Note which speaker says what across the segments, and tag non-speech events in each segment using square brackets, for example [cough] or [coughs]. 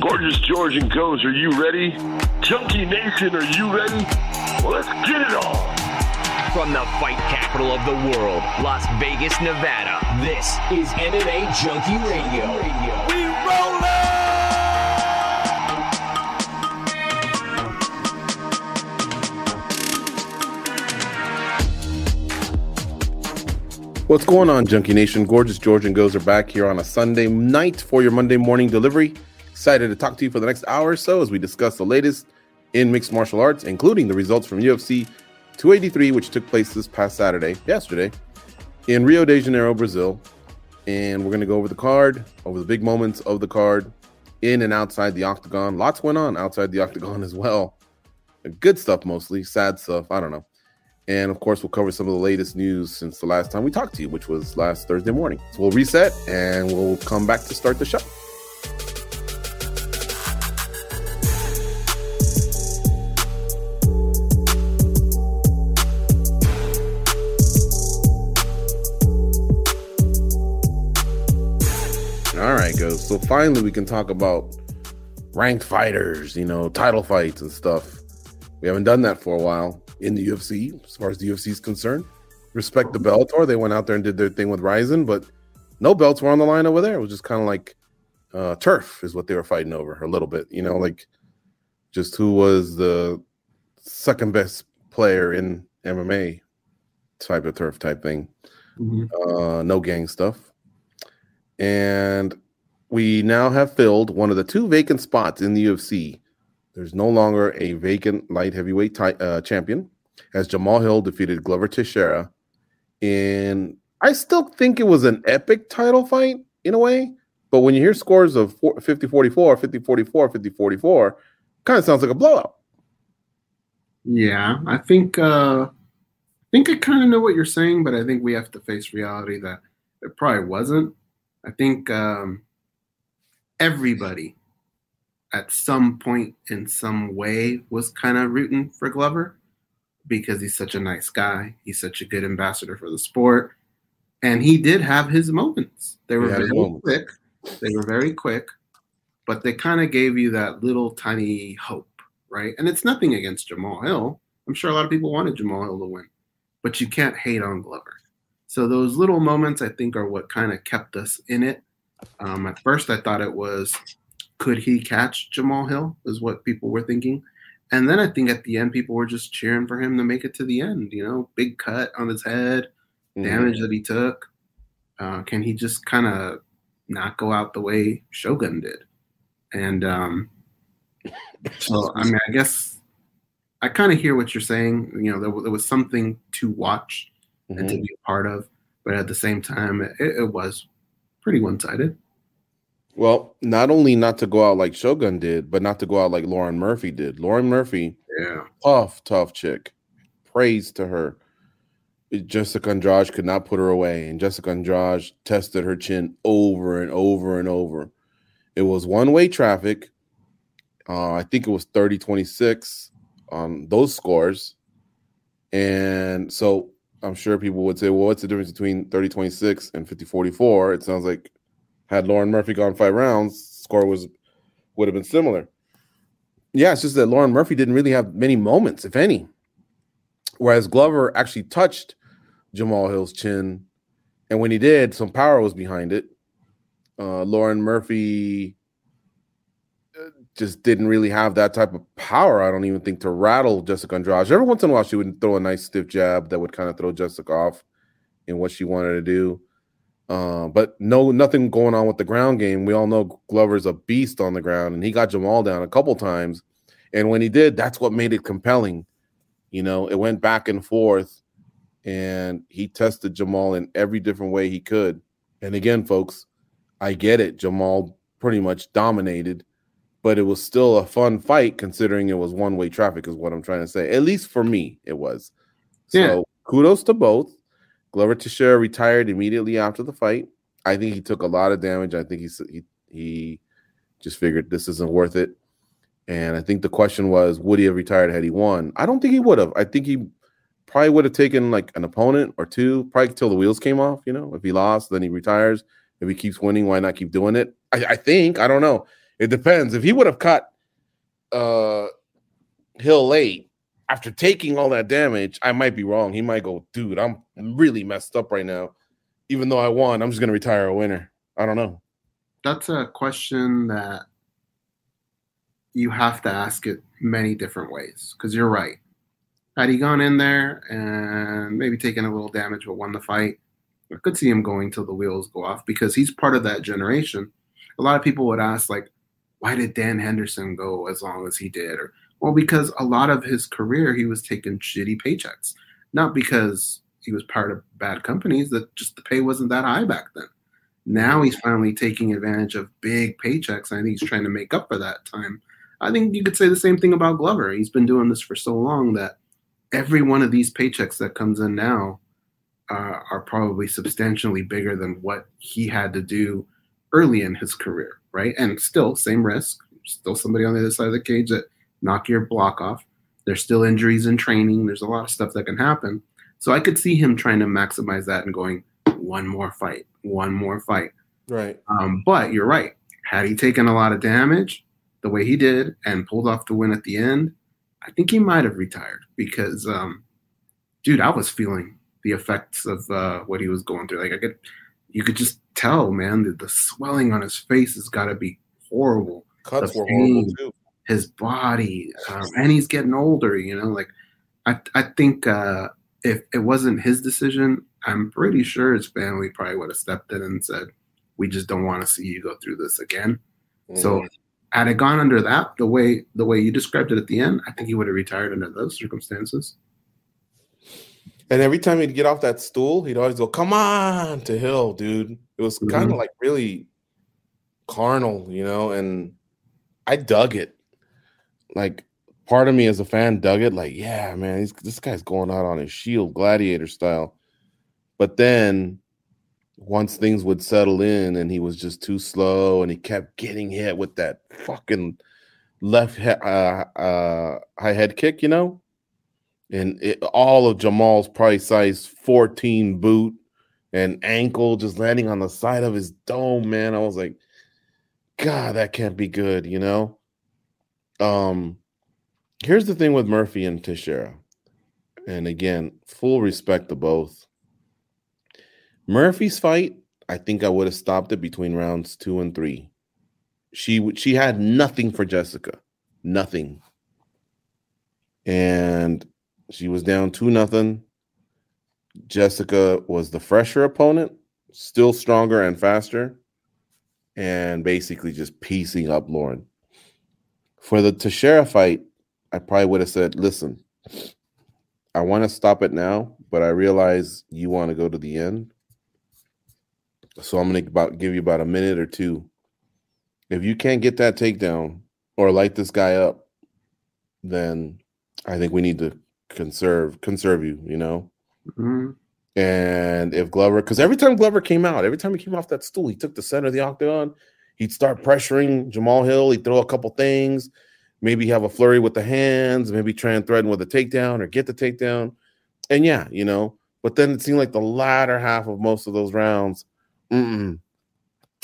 Speaker 1: Gorgeous George and Goze, are you ready? Junkie Nation, are you ready? Well, let's get it on.
Speaker 2: From the fight capital of the world, Las Vegas, Nevada, this is MMA Junkie Radio.
Speaker 1: We rollin'!
Speaker 3: What's going on, Junkie Nation? Gorgeous George and Goze are back here on a Sunday night for your Monday morning delivery. Excited to talk to you for the next hour or so as we discuss the latest in mixed martial arts, including the results from UFC 283, which took place this past Saturday, yesterday, in Rio de Janeiro, Brazil. And we're going to go over the card, over the big moments of the card, in and outside the octagon. Lots went on outside the octagon as well. Good stuff mostly, sad stuff. I don't know. And of course, we'll cover some of the latest news since the last time we talked to you, which was last Thursday morning. So we'll reset and we'll come back to start the show. All right, go. So finally, we can talk about ranked fighters, you know, title fights and stuff. We haven't done that for a while in the UFC, as far as the UFC is concerned. Respect the Bellator. They went out there and did their thing with Rizin, but no belts were on the line over there. It was just kind of like uh, turf is what they were fighting over a little bit, you know, like just who was the second best player in MMA type of turf type thing. Uh, no gang stuff. And we now have filled one of the two vacant spots in the UFC. There's no longer a vacant light heavyweight ti- uh, champion, as Jamal Hill defeated Glover Teixeira. And I still think it was an epic title fight in a way. But when you hear scores of 50 44, 50 44, 50 44, kind of sounds like a blowout.
Speaker 4: Yeah, I think uh I think I kind of know what you're saying, but I think we have to face reality that it probably wasn't. I think um everybody at some point in some way was kind of rooting for Glover because he's such a nice guy. He's such a good ambassador for the sport. And he did have his moments. They were
Speaker 3: He had his
Speaker 4: very quick. They were very quick, but they kind of gave you that little tiny hope, right? And it's nothing against Jamal Hill. I'm sure a lot of people wanted Jamal Hill to win, but you can't hate on Glover. So those little moments, I think, are what kind of kept us in it. Um, at first, I thought it was, could he catch Jamal Hill? Is what people were thinking. And then I think at the end, people were just cheering for him to make it to the end. You know, big cut on his head,
Speaker 3: Mhm.
Speaker 4: damage that he took. Uh, can he just kind of not go out the way Shogun did? And um, [laughs] so, I mean, I guess I kind of hear what you're saying. You know, there, there was something to watch and to
Speaker 3: Mhm.
Speaker 4: be a part of, but at the same time, it, it was pretty one sided.
Speaker 3: Well, not only not to go out like Shogun did, but not to go out like Lauren Murphy did. Lauren Murphy,
Speaker 4: Yeah.
Speaker 3: tough, tough chick. Praise to her. Jessica Andrade could not put her away, and Jessica Andrade tested her chin over and over and over. It was one way traffic. Uh, I think it was 30 26 on those scores. And so I'm sure people would say, well, what's the difference between 30 26 and 50 44? It sounds like had Lauren Murphy gone five rounds, score was would have been similar. Yeah, it's just that Lauren Murphy didn't really have many moments, if any. Whereas Glover actually touched Jamal Hill's chin, and when he did, some power was behind it. Uh, Lauren Murphy just didn't really have that type of power. I don't even think to rattle Jessica Andrade. Every once in a while, she would throw a nice stiff jab that would kind of throw Jessica off in what she wanted to do. Uh, but no, nothing going on with the ground game. We all know Glover's a beast on the ground, and he got Jamal down a couple times. And when he did, that's what made it compelling. You know, it went back and forth, and he tested Jamal in every different way he could. And again, folks, I get it. Jamal pretty much dominated, but it was still a fun fight considering it was one way traffic, is what I'm trying to say. At least for me, it was. So
Speaker 4: Yeah.
Speaker 3: kudos to both. Glover Teixeira retired immediately after the fight. I think he took a lot of damage. I think he's, he he just figured this isn't worth it. And I think the question was, would he have retired had he won? I don't think he would have. I think he probably would have taken like an opponent or two, probably till the wheels came off. You know, if he lost, then he retires. If he keeps winning, why not keep doing it? I, I think. I don't know. It depends. If he would have caught uh Hill late after taking all that damage, I might be wrong. He might go, dude, I'm really messed up right now. Even though I won, I'm just gonna retire a winner. I don't know.
Speaker 4: That's a question that you have to ask it many different ways because you're right. Had he gone in there and maybe taken a little damage but won the fight, I could see him going till the wheels go off because he's part of that generation. A lot of people would ask, like, why did Dan Henderson go as long as he did? Or well, because a lot of his career he was taking shitty paychecks. Not because he was part of bad companies, that just the pay wasn't that high back then. Now he's finally taking advantage of big paychecks. I think he's trying to make up for that time. I think you could say the same thing about Glover. He's been doing this for so long that every one of these paychecks that comes in now uh, are probably substantially bigger than what he had to do early in his career, right? And still, same risk. Still somebody on the other side of the cage that knock your block off. There's still injuries in training. There's a lot of stuff that can happen. So I could see him trying to maximize that and going one more fight, one more fight.
Speaker 3: Right.
Speaker 4: Um, but you're right. Had he taken a lot of damage the way he did and pulled off the win at the end, I think he might have retired because, um, dude, I was feeling the effects of uh, what he was going through. Like I could, you could just tell, man, that the swelling on his face has got to be horrible.
Speaker 3: Cuts
Speaker 4: The
Speaker 3: were horrible
Speaker 4: pain.
Speaker 3: too.
Speaker 4: His body, um, and he's getting older. You know, like I, I think uh, if it wasn't his decision, I'm pretty sure his family probably would have stepped in and said, "We just don't want to see you go through this again." So
Speaker 3: Mhm.
Speaker 4: had it gone under that, the way the way you described it at the end, I think he would have retired under those circumstances.
Speaker 3: And every time he'd get off that stool, he'd always go, "Come on!" to Hill, dude. It was kind of like really carnal, you know. And I dug it. Like part of me as a fan dug it. Like, yeah, man, he's, this guy's going out on his shield, gladiator style. But then once things would settle in, and he was just too slow, and he kept getting hit with that fucking left he- uh, uh, high head kick, you know and it, all of Jamal's probably size 14 boot and ankle just landing on the side of his dome, man. I was like, God, that can't be good, you know? Um, here's the thing with Murphy and Teixeira. And again, full respect to both. Murphy's fight, I think I would have stopped it between rounds two and three. She she had nothing for Jessica. Nothing. And she was down two nothing. Jessica was the fresher opponent, still stronger and faster, and basically just piecing up Lauren. For the Teixeira fight, I probably would have said, "Listen, I want to stop it now, but I realize you want to go to the end, so I'm going to about give you about a minute or two. If you can't get that takedown or light this guy up, then I think we need to conserve conserve you, you know.
Speaker 4: Mhm.
Speaker 3: And if Glover, because every time Glover came out, every time he came off that stool, he took the center of the octagon. He'd start pressuring Jamal Hill. He'd throw a couple things, maybe have a flurry with the hands, maybe try and threaten with a takedown or get the takedown. And yeah, you know, but then it seemed like the latter half of most of those rounds, mm-mm,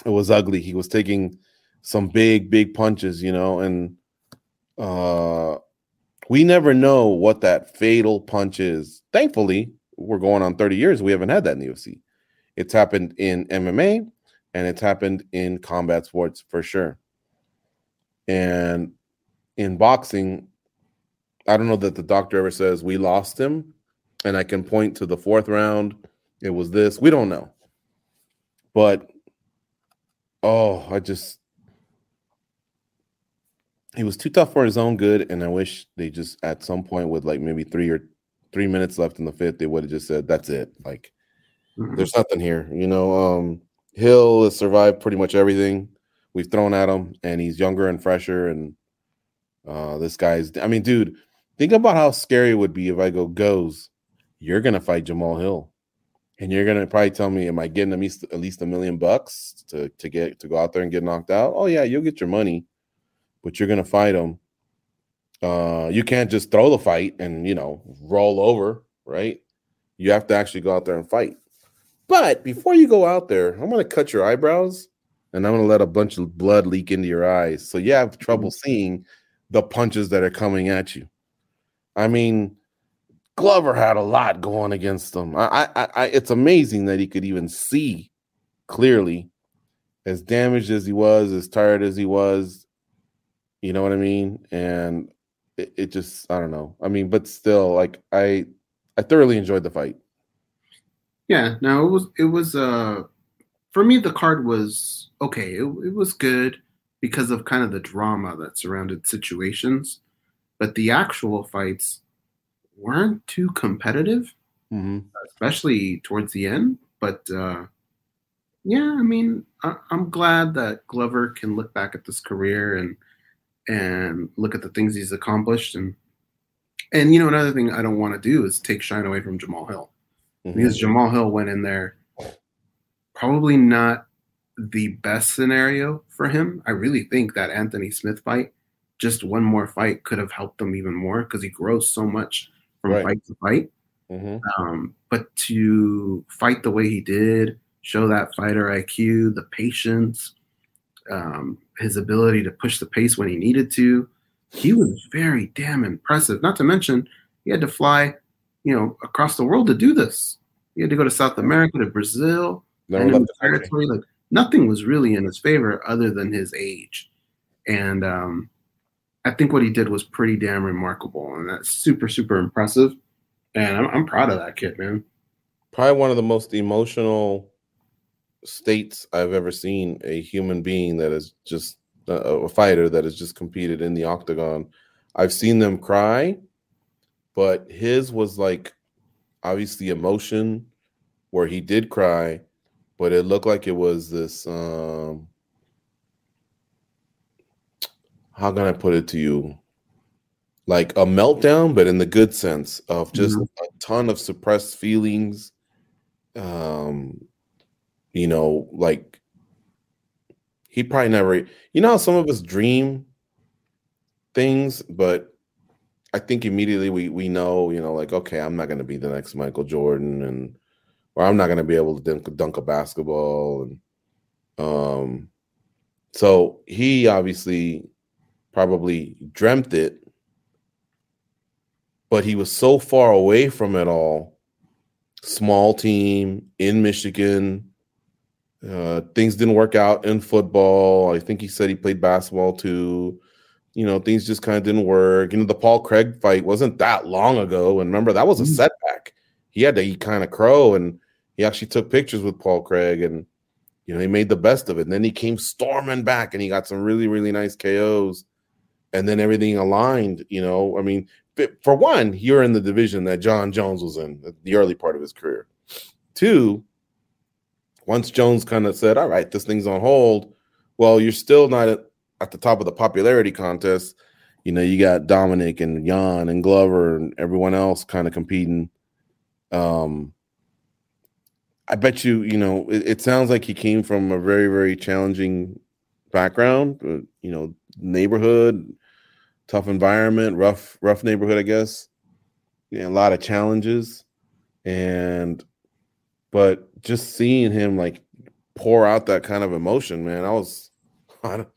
Speaker 3: it was ugly. He was taking some big, big punches, you know, and uh we never know what that fatal punch is. Thankfully, we're going on 30 years. We haven't had that in the UFC. It's happened in MMA and it's happened in combat sports for sure. And in boxing, I don't know that the doctor ever says we lost him. And I can point to the fourth round. It was this. We don't know. But oh, I just he was too tough for his own good, and I wish they just at some point with like maybe three or three minutes left in the fifth, they would have just said, "That's it." Like,
Speaker 4: Mhm.
Speaker 3: there's nothing here, you know. Um, Hill has survived pretty much everything we've thrown at him, and he's younger and fresher. And uh, this guy's, I mean, dude, think about how scary it would be if I go goze, you're gonna fight Jamal Hill, and you're gonna probably tell me, am I getting at least at least a million bucks to to get to go out there and get knocked out? Oh yeah, you'll get your money but you're gonna fight them. Uh, you can't just throw the fight and you know roll over, right? You have to actually go out there and fight. But before you go out there, I'm gonna cut your eyebrows and I'm gonna let a bunch of blood leak into your eyes. So you have trouble
Speaker 4: Mm-hmm.
Speaker 3: seeing the punches that are coming at you. I mean, Glover had a lot going against him. I, I, I it's amazing that he could even see clearly, as damaged as he was, as tired as he was. You know what I mean? And it, it just, I don't know. I mean, but still, like I, I thoroughly enjoyed the fight.
Speaker 4: Yeah, no, it was it was uh for me the card was okay. It, it was good because of kind of the drama that surrounded situations, but the actual fights weren't too competitive,
Speaker 3: Mm-hmm.
Speaker 4: especially towards the end. But uh yeah, I mean, I, I'm glad that Glover can look back at this career and and look at the things he's accomplished and and you know another thing I don't want to do is take shine away from Jamal Hill
Speaker 3: Mm-hmm.
Speaker 4: because Jamal Hill went in there probably not the best scenario for him. I really think that Anthony Smith fight, just one more fight, could have helped him even more because he grows so much from
Speaker 3: Right.
Speaker 4: fight to fight.
Speaker 3: Mm-hmm.
Speaker 4: Um, but to fight the way he did, show that fighter IQ, the patience, um, his ability to push the pace when he needed to, he was very damn impressive. Not to mention, he had to fly, you know, across the world to do this. He had to go to South America, to Brazil,
Speaker 3: Never left the
Speaker 4: territory. Like nothing was really in his favor other than his age, and um, I think what he did was pretty damn remarkable, and that's super super impressive. And I'm, I'm proud of that kid, man.
Speaker 3: probably one of the most emotional states I've ever seen a human being that is just a, a fighter that has just competed in the octagon. I've seen them cry, but his was like obviously emotion where he did cry, but it looked like it was this um how can I put it to you? Like a meltdown, but in the good sense of just
Speaker 4: Mhm.
Speaker 3: a ton of suppressed feelings. Um, you know, like he probably never, you know, some of us dream things, but I think immediately we we know, you know, like okay, I'm not going to be the next Michael Jordan, and or I'm not going to be able to dunk, dunk a basketball, and um, so he obviously probably dreamt it, but he was so far away from it all. Small team in Michigan. Uh, things didn't work out in football. I think he said he played basketball too. You know, things just kind of didn't work. You know, the Paul Craig fight wasn't that long ago. And remember, that was a
Speaker 4: Mm.
Speaker 3: setback. He had to eat kind of crow, and he actually took pictures with Paul Craig, and you know, he made the best of it. And then he came storming back, and he got some really, really nice KOs, and then everything aligned. You know, I mean, for one, you're in the division that Jon Jones was in the early part of his career. Two, once Jones kind of said, "All right, this thing's on hold," well, you're still not at, the top of the popularity contest. You know, you got Dominic and Jan and Glover and everyone else kind of competing. Um, I bet you, you know, it, it sounds like he came from a very, very challenging background. You know, neighborhood, tough environment, rough, rough neighborhood, I guess. A lot of challenges, and but just seeing him like pour out that kind of emotion, man, I was, [laughs] I don't,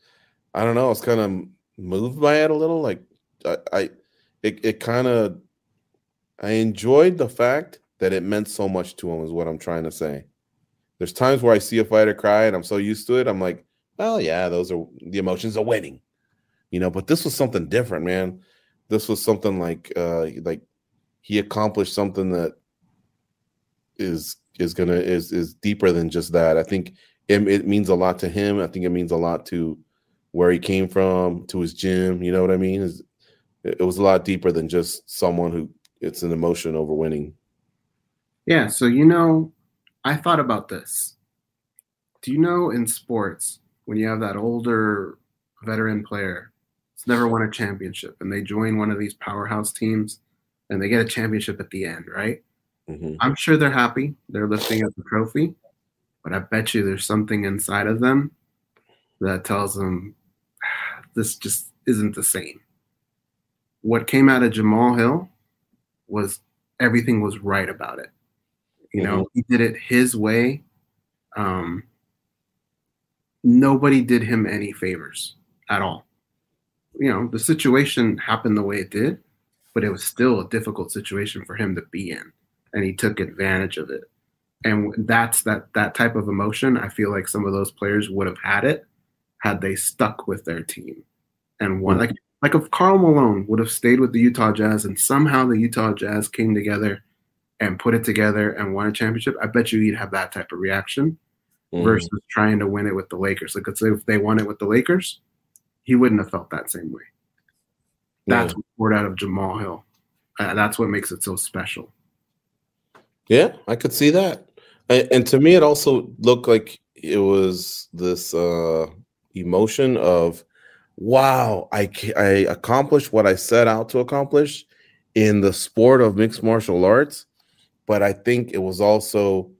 Speaker 3: I don't know, I was kind of moved by it a little. Like, I, I it, it kind of, I enjoyed the fact that it meant so much to him. Is what I'm trying to say. There's times where I see a fighter cry and I'm so used to it. I'm like, well, yeah, those are the emotions of winning, you know. But this was something different, man. This was something like, uh, like he accomplished something that is is gonna is is deeper than just that. I think it, it means a lot to him. I think it means a lot to where he came from, to his gym. You know what I mean? Is it was a lot deeper than just someone who it's an emotion over winning.
Speaker 4: Yeah, so you know, I thought about this. Do you know in sports when you have that older veteran player that's never won a championship and they join one of these powerhouse teams and they get a championship at the end, right?
Speaker 3: Mhm.
Speaker 4: I'm sure they're happy. They're lifting up the trophy, but I bet you there's something inside of them that tells them "Ah, [sighs] this just isn't the same. What came out of Jamal Hill was everything was right about it. You know, he did it his way. Um, nobody did him any favors at all. You know, the situation happened the way it did, but it was still a difficult situation for him to be in, and he took advantage of it. And that's that that type of emotion. I feel like some of those players would have had it had they stuck with their team and won. Like like if Karl Malone would have stayed with the Utah Jazz and somehow the Utah Jazz came together and put it together and won a championship, I bet you he'd have that type of reaction
Speaker 3: Mhm.
Speaker 4: versus trying to win it with the Lakers. Like let's say if they won it with the Lakers, he wouldn't have felt that same way. That's what poured out of Jamal Hill. Uh, that's what makes it so special.
Speaker 3: Yeah, I could see that. And, and to me, it also looked like it was this uh, emotion of, wow, I, I accomplished what I set out to accomplish in the sport of mixed martial arts. But I think it was also,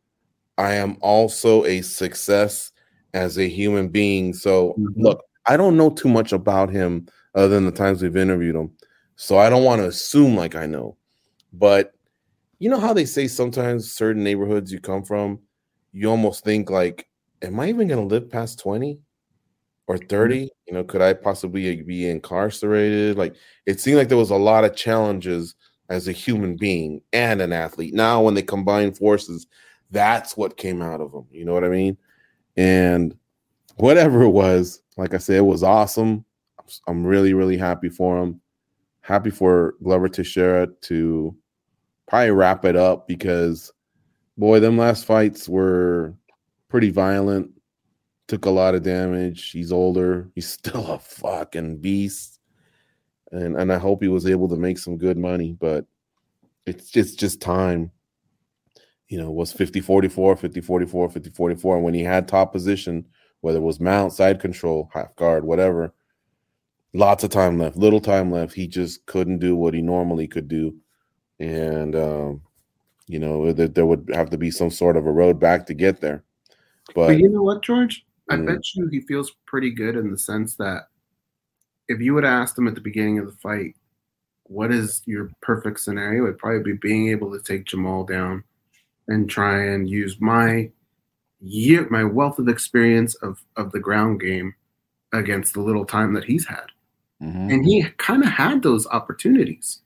Speaker 3: I am also a success as a human being. So,
Speaker 4: Mhm.
Speaker 3: look, I don't know too much about him other than the times we've interviewed him. So I don't want to assume like I know. But you know how they say sometimes certain neighborhoods you come from, you almost think like, am I even gonna live past 20 or mm-hmm. 30? You know, could I possibly be incarcerated? Like it seemed like there was a lot of challenges as a human being and an athlete. Now, when they combine forces, that's what came out of them. You know what I mean? And whatever it was, like I said, it was awesome. I'm really, really happy for him. Happy for Glover Teixeira to probably wrap it up because boy, them last fights were pretty violent. Took a lot of damage. He's older. [laughs] He's still a fucking beast. And and I hope he was able to make some good money, but it's it's just time. You know, was 50 44, 50 44, 50 44. And when he had top position, whether it was mount, side control, half guard, whatever, lots of time left, little time left. He just couldn't do what he normally could do and um, you know there, there would have to be some sort of a road back to get there.
Speaker 4: But,
Speaker 3: But
Speaker 4: you know what, George? I
Speaker 3: Mm.
Speaker 4: bet you he feels pretty good in the sense that if you would have asked him at the beginning of the fight, what is your perfect scenario? It'd probably be being able to take Jamal down and try and use my year, my wealth of experience of of the ground game against the little time that he's had.
Speaker 3: Mhm.
Speaker 4: And he kind of had those opportunities.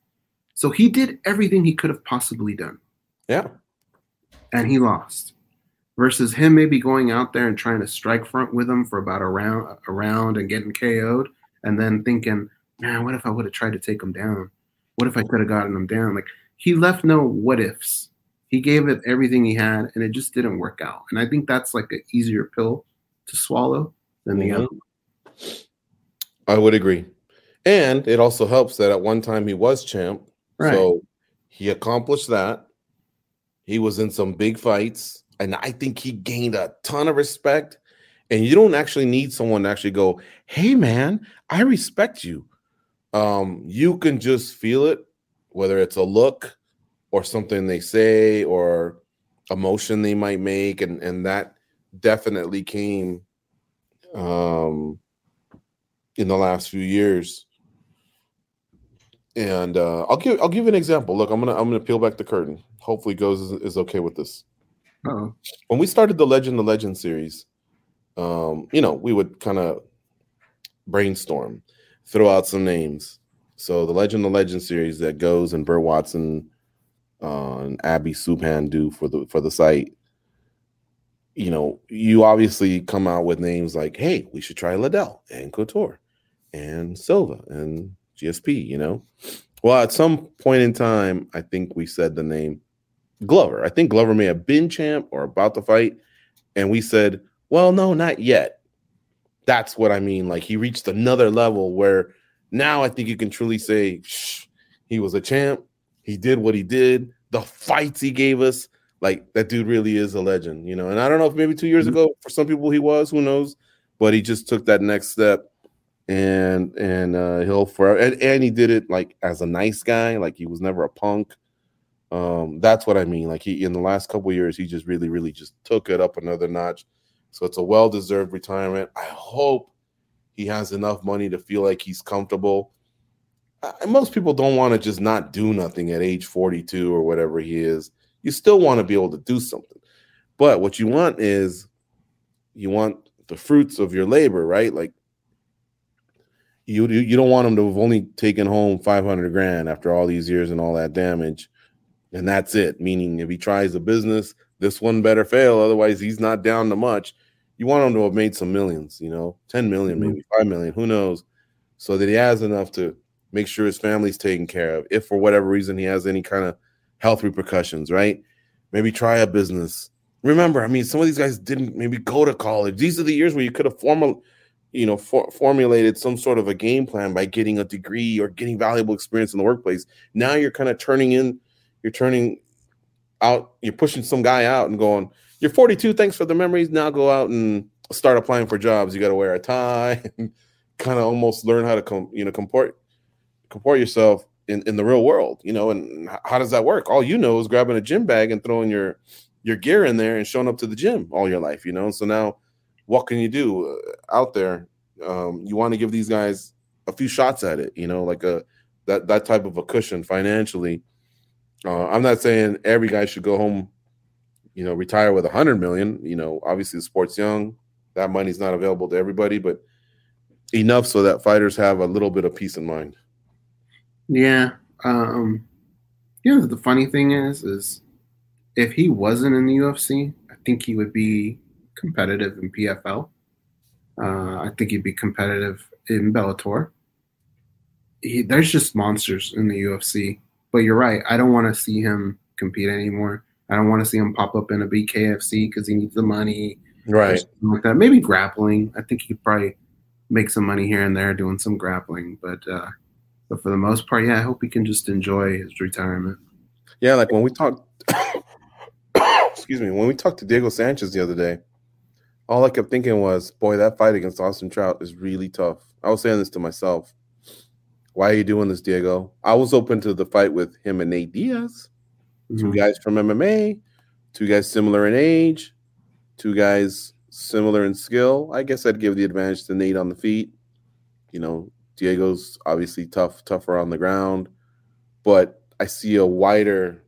Speaker 4: So he did everything he could have possibly done
Speaker 3: yeah,
Speaker 4: and he lost. Versus him maybe going out there and trying to strike front with him for about a round, a round and getting KO'd, and then thinking, man, what if I would have tried to take him down? What if I could have gotten him down? Like he left no what ifs. He gave it everything he had, and it just didn't work out. And I think that's like an easier pill to swallow than the
Speaker 3: Mhm.
Speaker 4: other.
Speaker 3: I would agree. And it also helps that at one time he was champ,
Speaker 4: Right.
Speaker 3: so he accomplished that. He was in some big fights, and I think he gained a ton of respect. And you don't actually need someone to actually go, "Hey, man, I respect you." Um, you can just feel it, whether it's a look or something they say or emotion they might make, and and that definitely came um in the last few years. And uh, I'll give I'll give you an example. Look, I'm gonna I'm gonna peel back the curtain. Hopefully, goze is, is okay with this.
Speaker 4: Oh,
Speaker 3: When we started the Legend the Legend series, um, you know, we would kind of brainstorm, throw out some names. So the Legend the Legend series that goze and Burt Watson uh, and Abbey Subhan do for the for the site. You know, you obviously come out with names like, "Hey, we should try Liddell and Couture and Silva and GSP." You know, well, at some point in time, I think we said the name Glover. I think Glover may have been champ or about to fight, and we said, "Well, no, not yet." That's what I mean. Like he reached another level where now I think you can truly say Shh, he was a champ. He did what he did. The fights he gave us, like that dude really is a legend, you know. And I don't know if maybe two years
Speaker 4: Mhm.
Speaker 3: ago for some people he was, who knows, but he just took that next step, and and uh, he'll forever. And, and he did it like as a nice guy, like he was never a punk. Um, that's what I mean. Like he in the last couple years, he just really, really just took it up another notch. So it's a well-deserved retirement. I hope he has enough money to feel like he's comfortable. Uh, most people don't want to just not do nothing at age 42 or whatever he is. You still want to be able to do something. But what you want is you want the fruits of your labor, right? Like you you, don't want him to have only taken home 500 grand after all these years and all that damage. And that's it. Meaning if he tries a business this one better fail. Otherwise he's not down to much. You want him to have made some millions you know 10 million
Speaker 4: Mhm.
Speaker 3: maybe 5 million who knows? So that he has enough to make sure his family's taken care of if for whatever reason he has any kind of health repercussions right? Maybe try a business. Remember i mean some of these guys didn't maybe go to college. These are the years where you could have formal you know for, formulated some sort of a game plan by getting a degree or getting valuable experience in the workplace. Now you're kind of turning in you're turning out you're pushing some guy out and going you're 42 thanks for the memories. Now go out and start applying for jobs. You got to wear a tie [laughs] kind of almost learn how to com, you know comport comport yourself in, in the real world you know and how does that work? All you know is grabbing a gym bag and throwing your your gear in there and showing up to the gym all your life you know? So now what can you do uh, out there um, you want to give these guys a few shots at it you know like a that that type of a cushion financially uh, i'm not saying every guy should go home you know retire with a hundred million you know obviously the sport's young that money's not available to everybody but enough so that fighters have a little bit of peace of mind
Speaker 4: Yeah. Um, you know, the funny thing is, is if he wasn't in the UFC, I think he would be competitive in PFL. Uh, I think he'd be competitive in Bellator. He, there's just monsters in the UFC. But you're right. I don't want to see him compete anymore. I don't want to see him pop up in a BKFC because he needs the money.
Speaker 3: right
Speaker 4: like that. Maybe grappling. I think he could probably make some money here and there doing some grappling. But uh, but for the most part, yeah, I hope he can just enjoy his retirement.
Speaker 3: Yeah, like when we talked, [coughs] excuse me, when we talked to Diego Sanchez the other day, all I kept thinking was, boy, that fight against Austin Trout is really tough. I was saying this to myself. Why are you doing this, Diego? I was open to the fight with him and Nate Diaz, two
Speaker 4: Mhm.
Speaker 3: guys from MMA, two guys similar in age, two guys similar in skill. I guess I'd give the advantage to Nate on the feet. You know, Diego's obviously tough, tougher on the ground, but I see a wider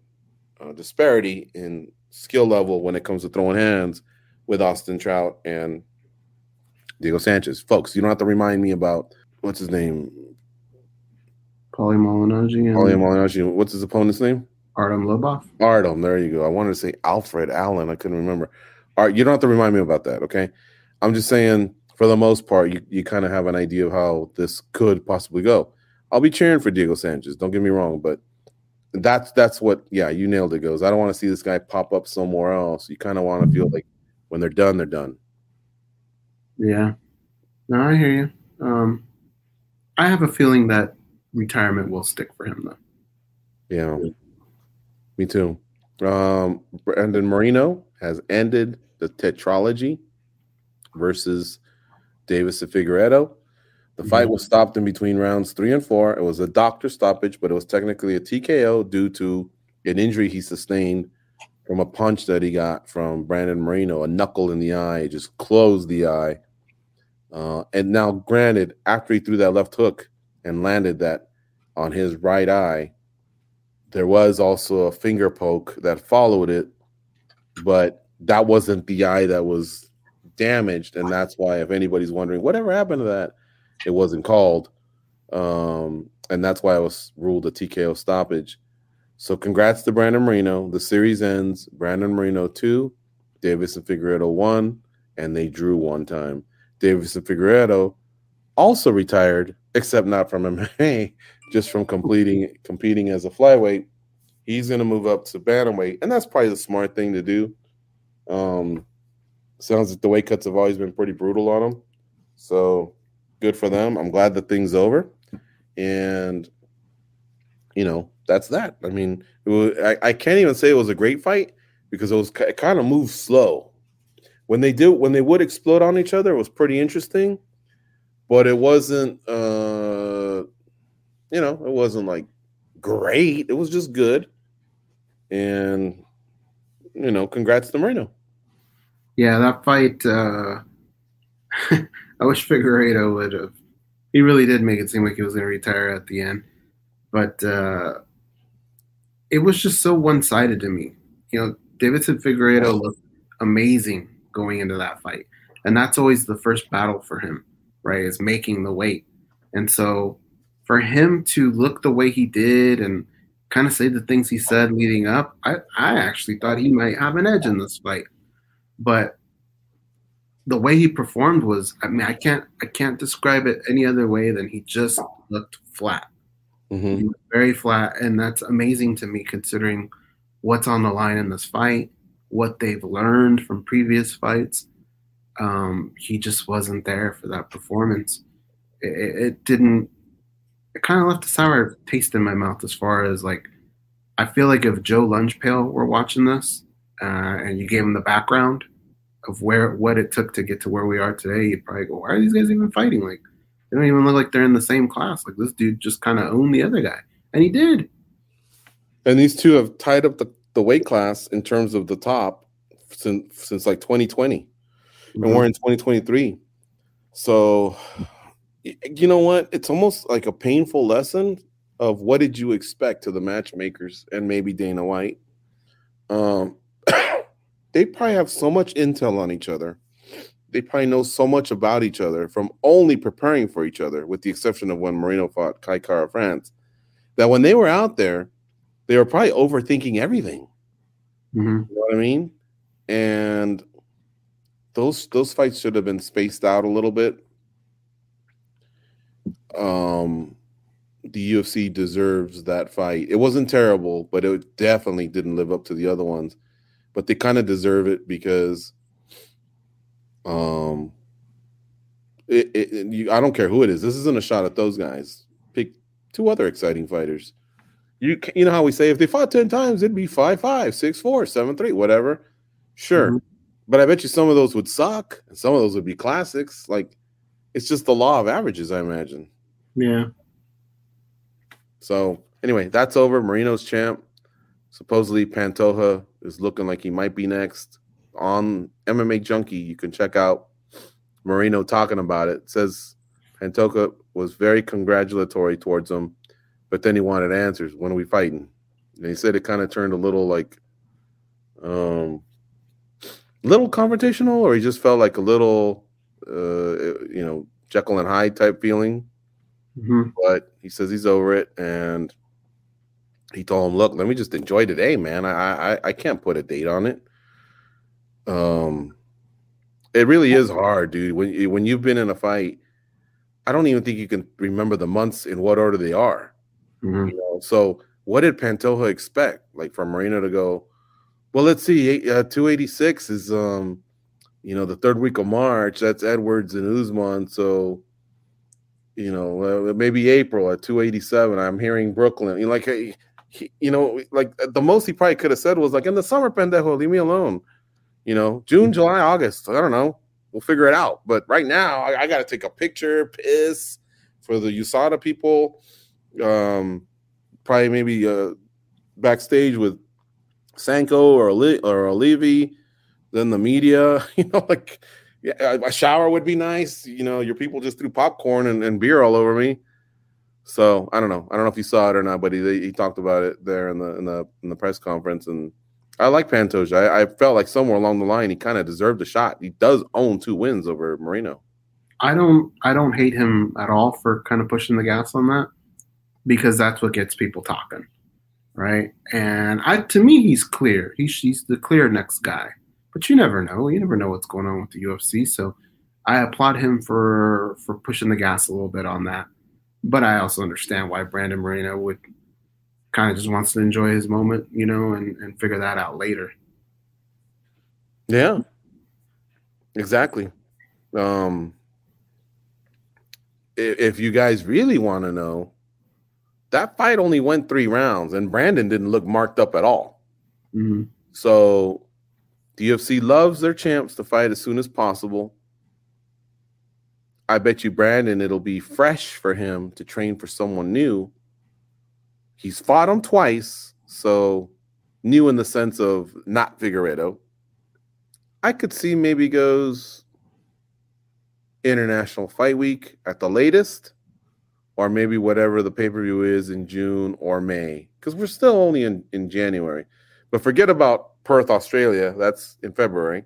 Speaker 3: uh, disparity in skill level when it comes to throwing hands with Austin Trout and Diego Sanchez. Folks, you don't have to remind me about what's his name,
Speaker 4: Paulie Malignaggi and
Speaker 3: Paulie Malignaggi. What's his opponent's name?
Speaker 4: Artem Lobov.
Speaker 3: Artem. There you go. I wanted to say Alfred Allen. I couldn't remember. All right, you don't have to remind me about that. Okay, I'm just saying. For the most part, you, you kind of have an idea of how this could possibly go. I'll be cheering for Diego Sanchez. Don't get me wrong, but that's that's what. Yeah, you nailed it. Goze. I don't want to see this guy pop up somewhere else. You kind of want to feel mm-hmm. like when they're done, they're done.
Speaker 4: Yeah, no, I hear you. Um, I have a feeling that retirement will stick for him though.
Speaker 3: Yeah, me too. Um, Brandon Moreno has ended the tetralogy versus Deiveson Figueiredo. The fight was stopped in between rounds three and four. It was a doctor stoppage, but it was technically a TKO due to an injury he sustained from a punch that he got from Brandon Moreno, a knuckle in the eye, just closed the eye. Uh, and now, granted, after he threw that left hook and landed that on his right eye, there was also a finger poke that followed it, but that wasn't the eye that was damaged, and that's why, if anybody's wondering whatever happened to that, it wasn't called, um, and that's why it was ruled a TKO stoppage. So, congrats to Brandon Moreno. The series ends Brandon Moreno two, Deiveson Figueiredo one, and they drew one time. Deiveson Figueiredo also retired, except not from [laughs] MMA, just from completing competing as a flyweight. He's going to move up to bantamweight, and that's probably the smart thing to do. Um, sounds like the weight cuts have always been pretty brutal on him, so good for them. I'm glad the thing's over, and you know that's that. I mean, was, I, I can't even say it was a great fight because it was it kind of moved slow. When they do when they would explode on each other, it was pretty interesting, but it wasn't. uh You know, it wasn't like great. It was just good, and you know, congrats to Moreno.
Speaker 4: Yeah, that fight. Uh, [laughs] I wish Figueiredo would have. He really did make it seem like he was going to retire at the end, but uh, it was just so one-sided to me. You know, Deiveson Figueiredo looked amazing going into that fight, And that's always the first battle for him, right? Is making the weight. And so for him to look the way he did and kind of say the things he said leading up, I, I actually thought he might have an edge in this fight. But the way he performed was I mean I can't I can't describe it any other way than he just looked flat.
Speaker 3: Mhm.
Speaker 4: Was very flat, and that's amazing to me considering what's on the line in this fight, what they've learned from previous fights. Um, he just wasn't there for that performance. It, it, it didn't. It kind of left a sour taste in my mouth as far as like, I feel like if Joe Lunchpail were watching this, uh, and you gave him the background of where what it took to get to where we are today, you'd probably go, "Why are these guys even fighting?" Like, they don't even look like they're in the same class. Like this dude just kind of owned the other guy, and he did.
Speaker 3: And these two have tied up the, the weight class in terms of the top since since like 2020. And we're in 2023. So you know what? It's almost like a painful lesson of what did you expect to the matchmakers and maybe Dana White. Um [coughs] they probably have so much intel on each other. They probably know so much about each other from only preparing for each other, with the exception of when Moreno fought Kai Kara France, that when they were out there, they were probably overthinking everything.
Speaker 4: Mhm.
Speaker 3: You know what I mean? And those those fights should have been spaced out a little bit. Um the UFC deserves that fight. It wasn't terrible, but it definitely didn't live up to the other ones. But they kind of deserve it because um it, it, you, I don't care who it is. This isn't a shot at those guys. Pick two other exciting fighters. You you know how we say if they fought 10 times, it'd be 5 5, 6 4, 7 3, whatever. Sure.
Speaker 4: Mhm.
Speaker 3: But I bet you some of those would suck and some of those would be classics. Like it's just the law of averages, I imagine.
Speaker 4: Yeah.
Speaker 3: So anyway, that's over. Moreno's champ. Supposedly Pantoja is looking like he might be next on MMA Junkie. You can check out Moreno talking about it. Says Pantoja was very congratulatory towards him, but then he wanted answers. When are we fighting? And he said it kind of turned a little like um little confrontational, or he just felt like a little uh you know, Jekyll and Hyde type feeling
Speaker 4: Mhm.
Speaker 3: but he says he's over it and he told him look let me just enjoy today man i i i can't put a date on it um it really is hard dude when when you've been in a fight i don't even think you can remember the months in what order they are
Speaker 4: Mhm.
Speaker 3: you know so what did pantoja expect like for moreno to go well let's see uh, 286 is um you know the third week of march that's edwards and usman so you know, uh, maybe April at 287. I'm hearing Brooklyn. You know, like, he, he- you know, like the most he probably could have said was like, in the summer, pendejo, leave me alone. You know, June, July, August. I don't know. We'll figure it out. But right now, I, I got to take a picture, piss for the USADA people. Um, probably maybe uh, backstage with Sanko or Ali- or Olivi. Then the media. [laughs] You know, like yeah, a shower would be nice. You know, your people just threw popcorn and, and beer all over me. So I don't know. I don't know if you saw it or not, but he he talked about it there in the in the in the press conference. And I like Pantoja. I, I felt like somewhere along the line he kind of deserved a shot. He does own two wins over Moreno.
Speaker 4: I don't I don't hate him at all for kind of pushing the gas on that because that's what gets people talking, right? And I to me he's clear. He's he's the clear next guy. But you never know. You never know what's going on with the UFC. So I applaud him for for pushing the gas a little bit on that. But I also understand why Brandon Moreno would kind of just wants to enjoy his moment, you know, and, and figure that out later.
Speaker 3: Yeah, exactly. Um, if you guys really want to know, that fight only went three rounds, and Brandon didn't look marked up at all.
Speaker 4: Mhm.
Speaker 3: So the UFC loves their champs to fight as soon as possible. I bet you Brandon it'll be fresh for him to train for someone new. He's fought him twice, so new in the sense of not Figueiredo. I could see maybe goze International Fight Week at the latest, or maybe whatever the pay per view is in June or May, because we're still only in, in January. But forget about Perth, Australia. That's in February.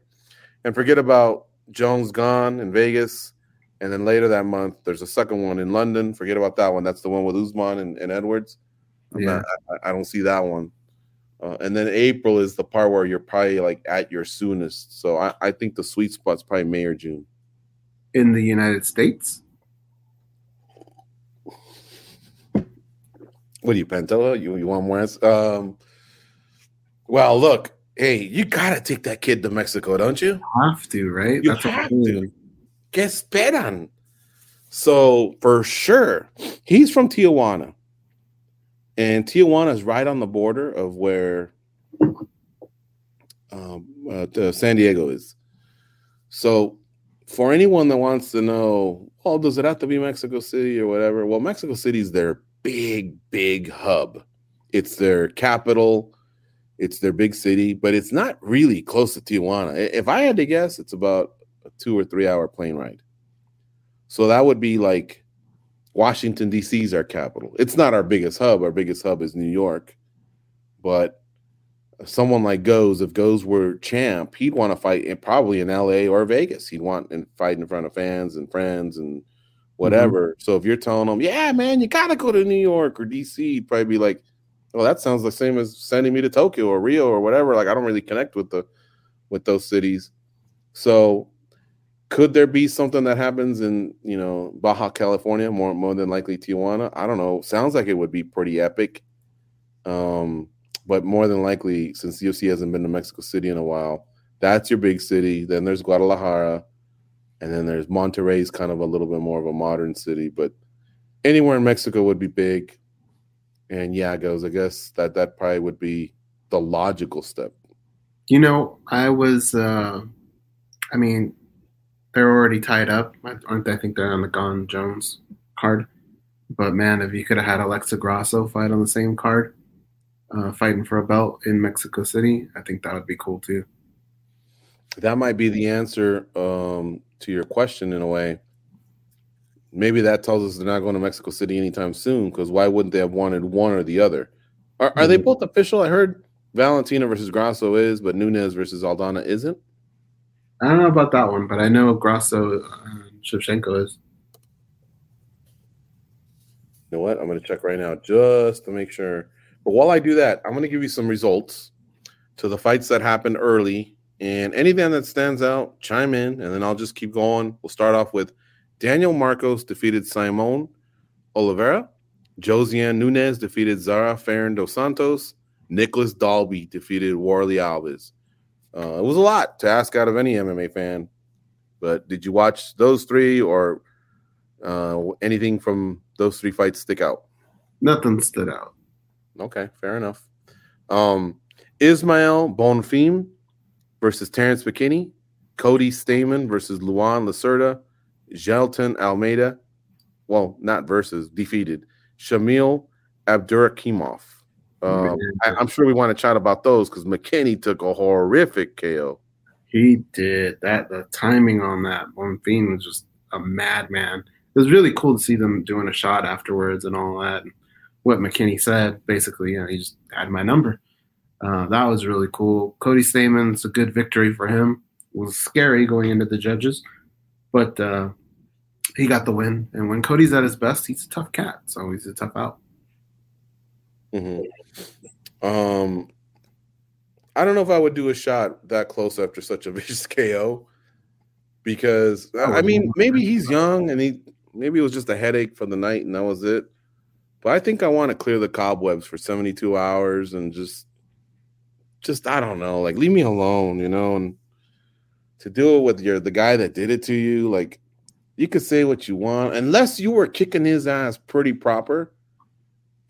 Speaker 3: And forget about Jones Gane in Vegas, and then later that month there's a second one in London. Forget about that one. That's the one with Usman and, and Edwards. I'm
Speaker 4: Yeah.
Speaker 3: not- I, I don't see that one. Uh, and then April is the part where you're probably like at your soonest. So I, I think the sweet spot's probably May or June.
Speaker 4: In the United States,
Speaker 3: What do you, Pentola? You you want more? Um, well, look, hey, you gotta take that kid to Mexico, don't you?
Speaker 4: have to right.
Speaker 3: You
Speaker 4: what I'm
Speaker 3: have to. Que esperan? So for sure, he's from Tijuana, and Tijuana is right on the border of where um, uh, San Diego is. So for anyone that wants to know, oh, does it have to be Mexico City or whatever? Well, Mexico City is their big, big hub. It's their capital. It's their big city, but it's not really close to Tijuana. If I had to guess, it's about a two or three hour plane ride. So that would be like Washington, D.C. is our capital. It's not our biggest hub. Our biggest hub is New York. But someone like Goze, if Goze were champ, he'd want to fight in, probably in L.A. or Vegas. He'd want and fight in front of fans and friends and mm-hmm. whatever. So if you're telling him, yeah, man, you got to go to New York or D.C., he'd probably be like, well, that sounds the same as sending me to Tokyo or Rio or whatever. Like I don't really connect with the with those cities. So could there be something that happens in you know Baja California more more than likely Tijuana? I don't know. Sounds like it would be pretty epic. Um, but more than likely, since UFC hasn't been to Mexico City in a while, that's your big city. Then there's Guadalajara, and then there's Monterrey's kind of a little bit more of a modern city. But anywhere in Mexico would be big. And yeah, goze. I guess that that probably would be the logical step.
Speaker 4: You know, I was. uh I mean, they're already tied up, aren't they? I think they're on the Jon Jones card. But man, if you could have had Alexa Grasso fight on the same card, uh, fighting for a belt in Mexico City, I think that would be cool too.
Speaker 3: That might be the answer um, to your question in a way. Maybe that tells us they're not going to Mexico City anytime soon. Because why wouldn't they have wanted one or the other? Are, are they
Speaker 4: Mhm.
Speaker 3: both official? I heard Valentina versus Grasso is, but Nunes versus Aldana isn't.
Speaker 4: I don't know about that one, but I know Grasso uh, Shevchenko is.
Speaker 3: You know what? I'm going to check right now just to make sure. But while I do that, I'm going to give you some results to the fights that happened early. And anything that stands out, chime in, and then I'll just keep going. We'll start off with Daniel Marcos defeated Saimon Oliveira. Josiane Nunes defeated Zarah Fairn dos Santos. Nicolas Dalby defeated Warley Alves. Uh, it was a lot to ask out of any MMA fan. But did you watch those three or uh, anything from those three fights stick out?
Speaker 4: Nothing stood out.
Speaker 3: Okay, fair enough. Um, Ismael Bonfim versus Terrence McKinney, Cody Stamann versus Luan Lacerda, Jailton Almeida, well, not versus, defeated Shamil Abdurakhimov. Um, I, I'm sure we want to chat about those because McKinney took a horrific KO.
Speaker 4: He did that. The timing on that Bonfim was just a madman. It was really cool to see them doing a shot afterwards and all that. And what McKinney said, basically, you know, he just had my number. Uh, that was really cool. Cody Stamann's a good victory for him. It was scary going into the judges, but uh, he got the win. And when Cody's at his best, he's a tough cat. So he's a tough out.
Speaker 3: Mhm. Um, I don't know if I would do a shot that close after such a [laughs] vicious KO because I- I mean maybe he's young and he maybe it was just a headache for the night and that was it. But I think I want to clear the cobwebs for 72 hours and just just I don't know, like leave me alone, you know, and to do it with your the guy that did it to you, like you could say what you want unless you were kicking his ass pretty proper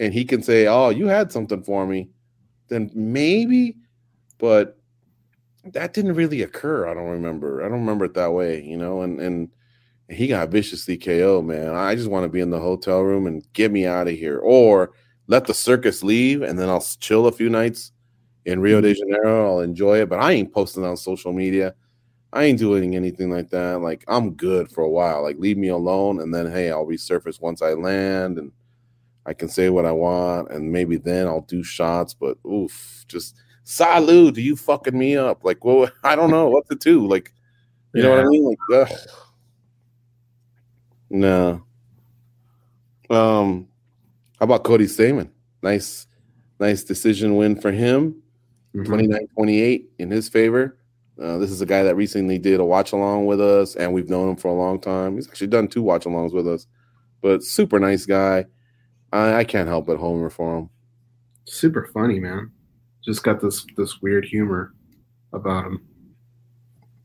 Speaker 3: and he can say, "Oh, you had something for me," then maybe. But that didn't really occur. I don't remember. I don't remember it that way, you know. And and he got viciously KO, man. I just want to be in the hotel room and get me out of here, or let the circus leave, and then I'll chill a few nights in Rio mm-hmm. de Janeiro. I'll enjoy it, but I ain't posting on social media. I ain't doing anything like that. Like I'm good for a while. Like leave me alone, and then hey, I'll resurface once I land and I can say what I want, and maybe then I'll do shots. But oof, just salud, do you fucking me up? Like, well, [laughs] I don't know what to do. Like, You know what I mean? Like, ugh. no. Um, how about Cody Stamann? Nice, nice decision win for him.
Speaker 4: Mhm.
Speaker 3: 29-28 in his favor. Uh, this is a guy that recently did a watch along with us, and we've known him for a long time. He's actually done two watch alongs with us, but super nice guy. I, I can't help but homer for him.
Speaker 4: Super funny, man. Just got this this weird humor about him.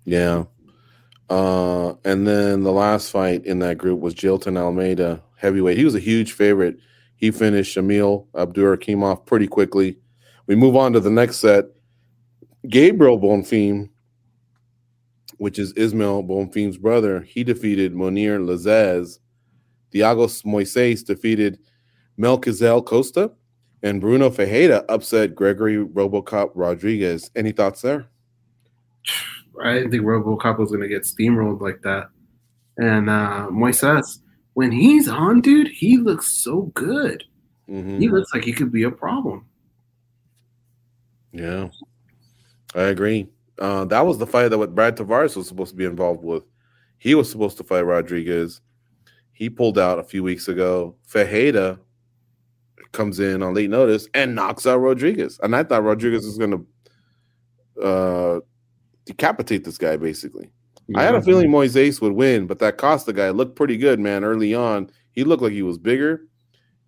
Speaker 3: Yeah. Uh, and then the last fight in that group was Jailton Almeida, heavyweight. He was a huge favorite. He finished Shamil Abdurakhimov pretty quickly. We move on to the next set. Gabriel Bonfim, which is Ismael Bonfim's brother, he defeated Mounir Lazzez. Thiago Moises defeated Melquizael Costa. And Brunno Ferreira upset Gregory Robocop Rodrigues. Any thoughts there?
Speaker 4: I didn't think RoboCop was gonna get steamrolled like that. And uh Moises, when he's on, dude, he looks so good.
Speaker 3: Mhm.
Speaker 4: He looks like he could be a problem.
Speaker 3: Yeah, I agree. Uh, that was the fight that what Brad Tavares was supposed to be involved with. He was supposed to fight Rodrigues. He pulled out a few weeks ago. Ferreira comes in on late notice and knocks out Rodrigues. And I thought Rodrigues was going to uh, decapitate this guy, basically. I had a feeling Moises would win, but that Costa guy looked pretty good, man. Early on, he looked like he was bigger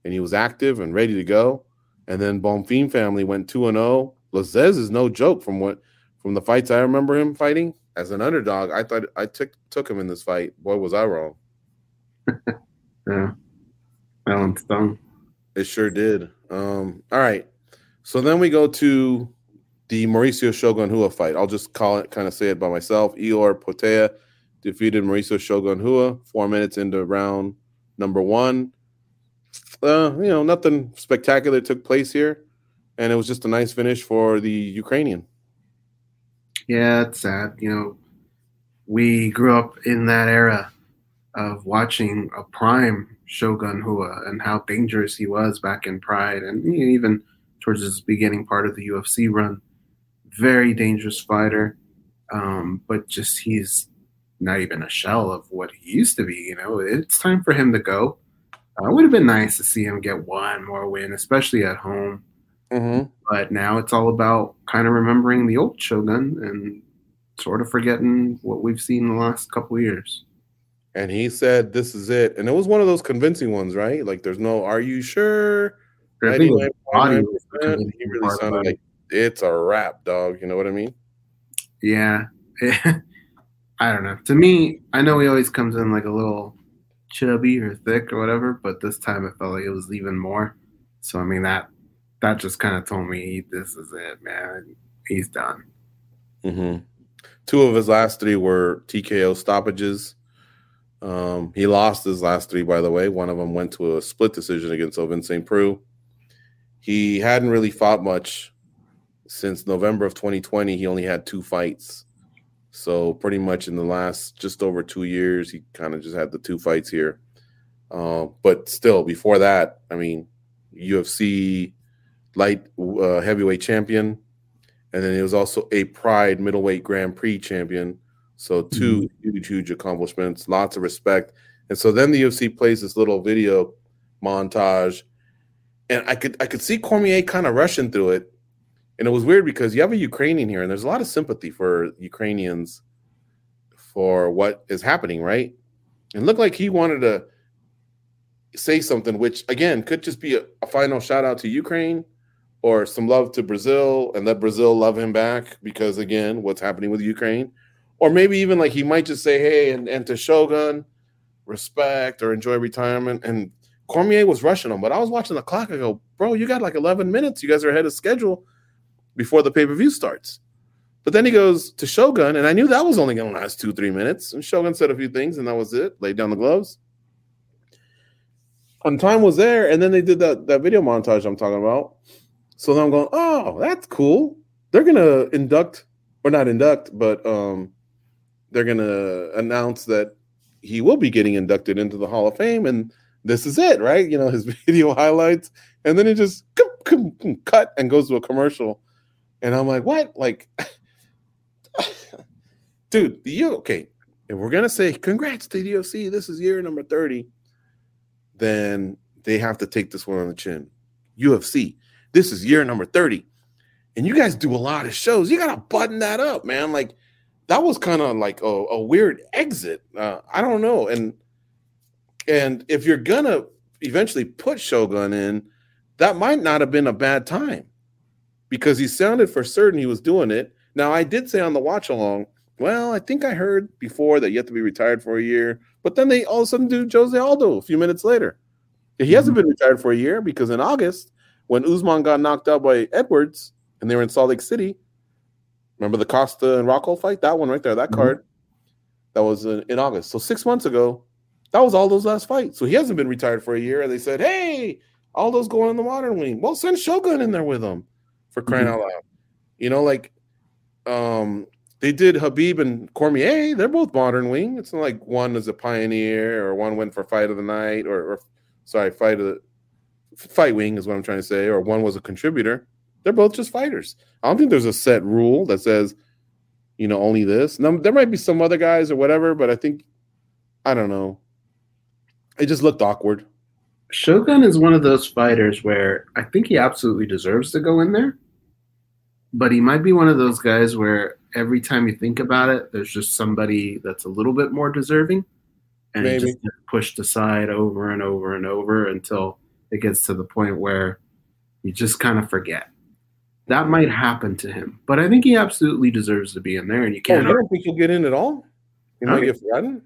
Speaker 3: and he was active and ready to go. And then Bonfim family went two and zero. Lazzez is no joke from what from the fights I remember him fighting as an underdog. I thought I took took him in this fight. Boy, was I wrong. [laughs]
Speaker 4: Yeah. That one stung.
Speaker 3: It sure did. Um, all right. So then we go to the Mauricio Shogun Rua fight. I'll just call it, kind of say it by myself. Ihor Potieria defeated Mauricio Shogun Rua four minutes into round number one. Uh, you know, nothing spectacular took place here, and it was just a nice finish for the Ukrainian.
Speaker 4: Yeah, it's sad. You know, we grew up in that era of watching a prime Shogun Rua and how dangerous he was back in Pride and even towards his beginning part of the UFC run. Very dangerous fighter, um, but just he's not even a shell of what he used to be. You know, it's time for him to go. Uh, it would have been nice to see him get one more win, especially at home
Speaker 3: Mm-hmm.
Speaker 4: but now it's all about kind of remembering the old Shogun and sort of forgetting what we've seen the last couple years.
Speaker 3: And he said, "This is it," and it was one of those convincing ones, right? Like, there's no, "Are you sure?"
Speaker 4: I think his body
Speaker 3: 99.9%. He really sounded like it's a wrap, dog. You know what I mean?
Speaker 4: Yeah, [laughs] I don't know. To me, I know he always comes in like a little chubby or thick or whatever, but this time it felt like it was even more. So I mean that that just kind of told me this is it, man. He's done.
Speaker 3: hmm Two of his last three were TKO stoppages. Um, he lost his last three, by the way. One of them went to a split decision against Ovince St. Preux. He hadn't really fought much since November of 2020. He only had two fights. So, pretty much in the last just over two years, he kind of just had the two fights here. Uh, but still, before that, I mean, UFC light uh, heavyweight champion, and then he was also a Pride middleweight Grand Prix champion. So 2 mm-hmm. huge, huge accomplishments, lots of respect. And so then the UFC plays this little video montage, and I could I could see Cormier kind of rushing through it, and it was weird because you have a Ukrainian here, and there's a lot of sympathy for Ukrainians for what is happening, right? And it looked like he wanted to say something, which again could just be a, a final shout out to Ukraine or some love to Brazil and let Brazil love him back because again, what's happening with Ukraine, or maybe even like he might just say, "Hey," and, and to Shogun, respect or enjoy retirement. And Cormier was rushing him, but I was watching the clock. I go, "Bro, you got like 11 minutes. You guys are ahead of schedule before the pay per view starts." But then he goes to Shogun, and I knew that was only going to last two, three minutes. And Shogun said a few things, and that was it. Laid down the gloves. And time was there, and then they did that that video montage I'm talking about. So then I'm going, oh, that's cool. They're gonna induct, or not induct, but um, they're gonna announce that he will be getting inducted into the Hall of Fame, and this is it, right? You know, his [laughs] video highlights, and then it just cut and goes to a commercial, and I'm like, what? Like, [laughs] dude. The U okay. If we're gonna say congrats to the UFC, this is year number 30, then they have to take this one on the chin. UFC, this is year number 30. And you guys do a lot of shows. You gotta button that up, man. Like that was kind of like a, a weird exit. Uh, I don't know. And and if you're gonna eventually put Shogun in, that might not have been a bad time because he sounded for certain he was doing it. Now I did say on the watch along, well, I think I heard before that you have to be retired for a year, but then they all of a sudden do Jose Aldo a few minutes later. He hasn't been retired for a year because in August, when Usman got knocked out by Edwards and they were in Salt Lake City, remember the Costa and Rocco fight? That one right there, that
Speaker 4: Mhm.
Speaker 3: card. That was in, in August. So six months ago, that was all those last fights. So he hasn't been retired for a year. And they said, hey, all those going in the modern wing. Well, send Shogun in there with him for crying
Speaker 4: Mhm.
Speaker 3: out loud. You know, like um they did Khabib and Cormier. They're both modern wing. It's not like one is a pioneer or one went for fight of the night or, or sorry, fight of the fight wing is what I'm trying to say, or one was a contributor. They're both just fighters. I don't think there's a set rule that says, you know, only this. Now, there might be some other guys or whatever, but I think I don't know. It just looked awkward.
Speaker 4: Shogun is one of those fighters where I think he absolutely deserves to go in there, but he might be one of those guys where every time you think about it, there's just somebody that's a little bit more deserving, and
Speaker 3: Maybe.
Speaker 4: just gets pushed aside over and over and over until it gets to the point where you just kind of forget. That might happen to him, but I think he absolutely deserves to be in there, and you
Speaker 3: Oh,
Speaker 4: can't.
Speaker 3: you don't think he'll get in at all? He might get forgotten.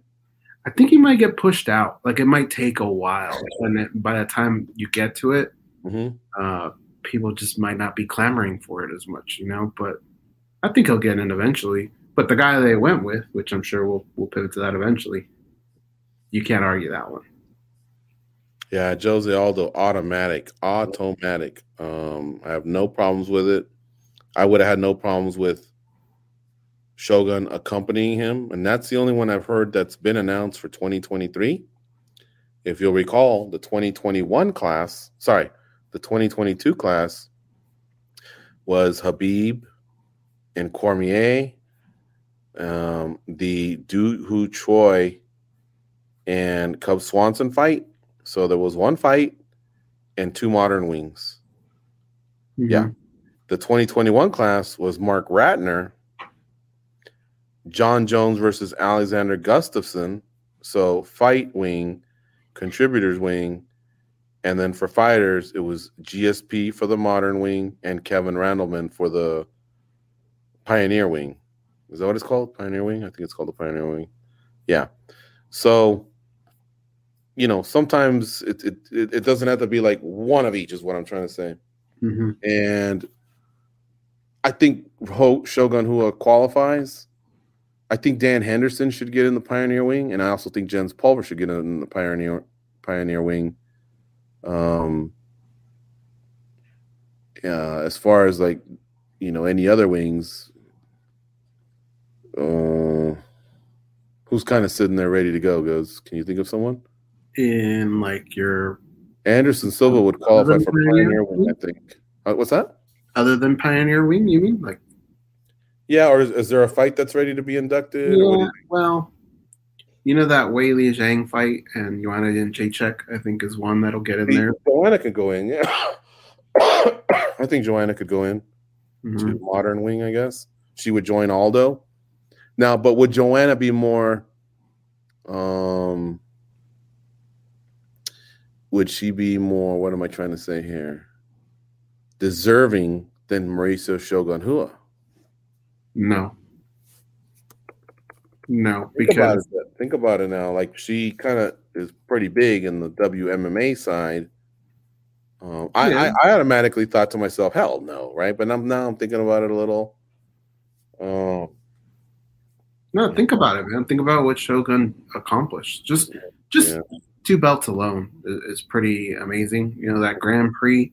Speaker 4: I think he might get pushed out. Like it might take a while, and it, by the time you get to it,
Speaker 3: Mhm.
Speaker 4: uh, people just might not be clamoring for it as much, you know. But I think he'll get in eventually. But the guy they went with, which I'm sure we'll we'll pivot to that eventually, you can't argue that one.
Speaker 3: Yeah, Jose Aldo, automatic, automatic. Um, I have no problems with it. I would have had no problems with Shogun accompanying him, and that's the only one I've heard that's been announced for 2023. If you'll recall, the 2021 class, sorry, the 2022 class was Khabib and Cormier, um, the Doo Ho Choi and Cub Swanson fight. So there was one fight and two modern wings. Mm-hmm. Yeah. The 2021 class was Marc Ratner, Jon Jones versus Alexander Gustafsson. So fight wing, contributors wing, and then for fighters it was GSP for the modern wing and Kevin Randleman for the pioneer wing. Is that what it's called? Pioneer wing? I think it's called the pioneer wing. Yeah. So you know, sometimes it, it it doesn't have to be like one of each, is what I'm trying to say.
Speaker 4: hmm
Speaker 3: And I think Ho- Shogun Rua qualifies. I think Dan Henderson should get in the Pioneer Wing, and I also think Jens Pulver should get in the Pioneer Pioneer Wing. Um, uh, as far as like you know any other wings, uh, who's kind of sitting there ready to go? Goze, can you think of someone?
Speaker 4: In like your
Speaker 3: Anderson Silva would qualify for Pioneer
Speaker 4: Pioneer
Speaker 3: Wing, I think. Uh, what's that?
Speaker 4: other than Pioneer Wing, you mean like?
Speaker 3: Yeah, or is, is there a fight that's ready to be inducted? Or what do
Speaker 4: Yeah, well, you know that Weili Zhang fight and Joanna and Jacek, I think, is one that'll get in there.
Speaker 3: Joanna could go in, yeah. [coughs] I think Joanna could go in
Speaker 4: Mhm.
Speaker 3: to modern wing, I guess. She would join Aldo. Now, but would Joanna be more um would she be more what am I trying to say here? Deserving than Mauricio Shogun Rua?
Speaker 4: No, no,
Speaker 3: Think about,
Speaker 4: because
Speaker 3: it, think about it now. Like she kind of is pretty big in the WMMA side. Um, I,
Speaker 4: Yeah.
Speaker 3: I, I automatically thought to myself, hell no, right? But I'm now I'm thinking about it a little. Um,
Speaker 4: no. Think about it, man. Think about what Shogun accomplished. Just, just
Speaker 3: Yeah.
Speaker 4: Two belts alone is, is pretty amazing. You know that Grand Prix.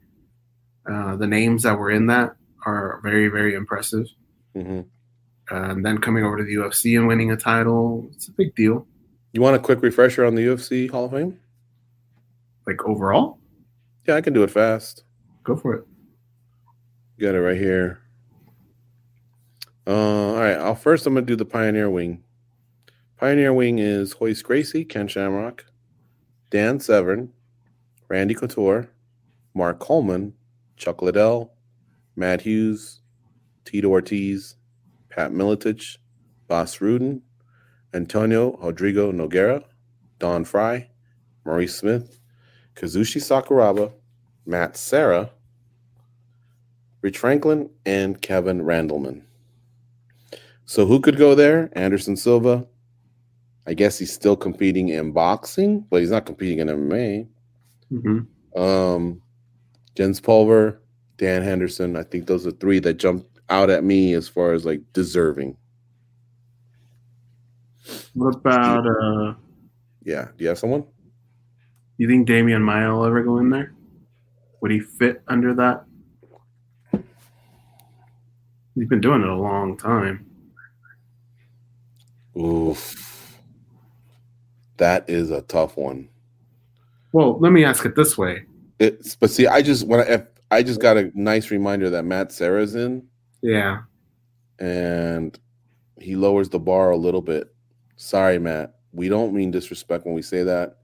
Speaker 4: Uh, the names that were in that are very, very impressive.
Speaker 3: mhm.
Speaker 4: and then coming over to the UFC and winning a title, it's a big deal.
Speaker 3: You want a quick refresher on the UFC Hall of Fame?
Speaker 4: Like overall,
Speaker 3: Yeah, I can do it fast.
Speaker 4: go for it.
Speaker 3: Got it right here. Uh, all right. I'll first. I'm gonna do the Pioneer Wing. Pioneer Wing is Royce Gracie, Ken Shamrock, Dan Severn, Randy Couture, Mark Coleman, Chuck Liddell, Matt Hughes, Tito Ortiz, Pat Miletich, Bas Rutten, Antonio Rodrigo Nogueira, Don Frye, Maurice Smith, Kazushi Sakuraba, Matt Serra, Rich Franklin, and Kevin Randleman. So who could go there? Anderson Silva. I guess he's still competing in boxing, but he's not competing in MMA.
Speaker 4: Mm-hmm.
Speaker 3: Um, Jens Pulver, Dan Henderson. I think those are three that jumped out at me as far as like deserving.
Speaker 4: What about uh
Speaker 3: Yeah. Do you have someone?
Speaker 4: you think Demian Maia will ever go in there? Would he fit under that? He's been doing it a long time.
Speaker 3: Oof. That is a tough one.
Speaker 4: Well, let me ask it this way.
Speaker 3: It's but see, I just when I I just got a nice reminder that Matt Serra's in
Speaker 4: Yeah.
Speaker 3: and he lowers the bar a little bit. Sorry, Matt. We don't mean disrespect when we say that.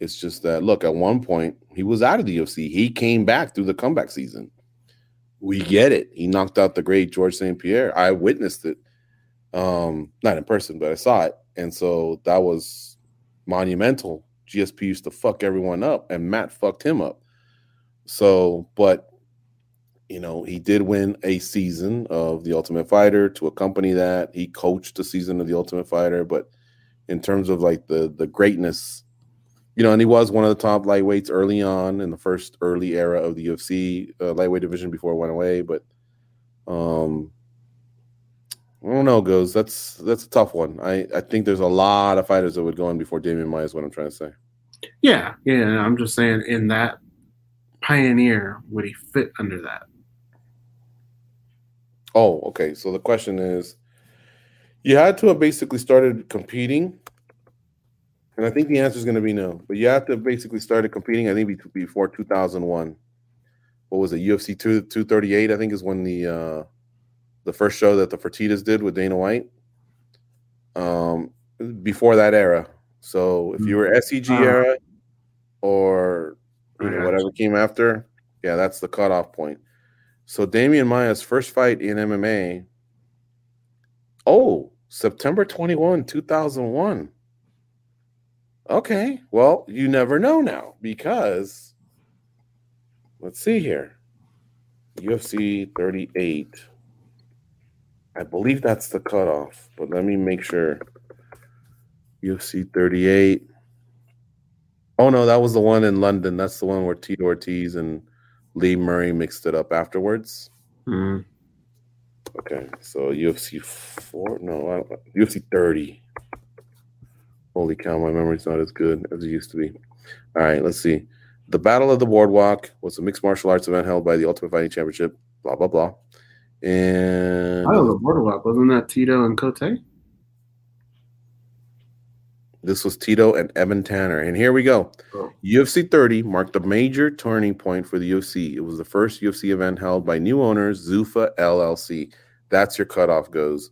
Speaker 3: It's just that look, at one point he was out of the UFC. He came back through the comeback season. We get it. He knocked out the great George St. Pierre. I witnessed it. Um, not in person, but I saw it. And so that was monumental. GSP used to fuck everyone up, and Matt fucked him up. So, but you know, he did win a season of The Ultimate Fighter to accompany that. He coached a season of The Ultimate Fighter, but in terms of like the the greatness, you know, and he was one of the top lightweights early on in the first early era of the UFC uh, lightweight division before it went away. But um, I don't know, goze that's that's a tough one. I I think there's a lot of fighters that would go in before Demian Maia is what I'm trying to say.
Speaker 4: Yeah. Yeah. I'm just saying in that pioneer, would he fit under that?
Speaker 3: Oh, okay. So the question is, you had to have basically started competing, and I think the answer is going to be no. But you have to have basically started competing. I think before 2001. What was it? UFC two 238. I think is when the uh, the first show that the Fertitas did with Dana White. Um, before that era. So if you were SEG
Speaker 4: Ah.
Speaker 3: era, or you know whatever came after, yeah, that's the cutoff point. So Demian Maia's first fight in MMA. Oh, September 21, 2001. Okay. Well, you never know now because let's see here. UFC 38. I believe that's the cutoff, but let me make sure. UFC 38. Oh no, that was the one in London. That's the one where Tito Ortiz and Lee Murray mixed it up afterwards.
Speaker 4: Mm.
Speaker 3: Okay, so UFC four, no, UFC thirty. Holy cow, my memory's not as good as it used to be. All right, let's see. The Battle of the Boardwalk was a mixed martial arts event held by the Ultimate Fighting Championship. Blah blah blah. And
Speaker 4: I don't know. Boardwalk. Wasn't that Tito and Cote?
Speaker 3: this was Tito and Evan Tanner. And here we go.
Speaker 4: Oh.
Speaker 3: UFC 30 marked a major turning point for the UFC. It was the first UFC event held by new owners, Zuffa LLC. That's your cutoff goze.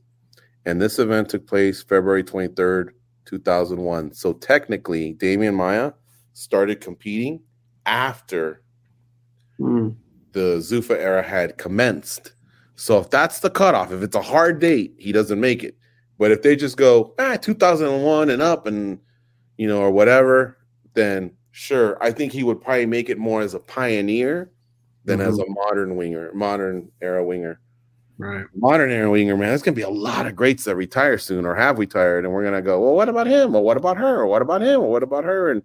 Speaker 3: And this event took place February 23rd, 2001. So technically, Demian Maia started competing after
Speaker 4: Mm.
Speaker 3: the Zuffa era had commenced. So if that's the cutoff, if it's a hard date, he doesn't make it. But if they just go ah 2001 and up and you know or whatever, then sure, I think he would probably make it more as a pioneer than as a modern winger, modern era winger.
Speaker 4: Right.
Speaker 3: Modern era winger, man, there's gonna be a lot of greats that retire soon or have retired, and we're gonna go, well, what about him? Or what about her? Or what about him? Or what about her? And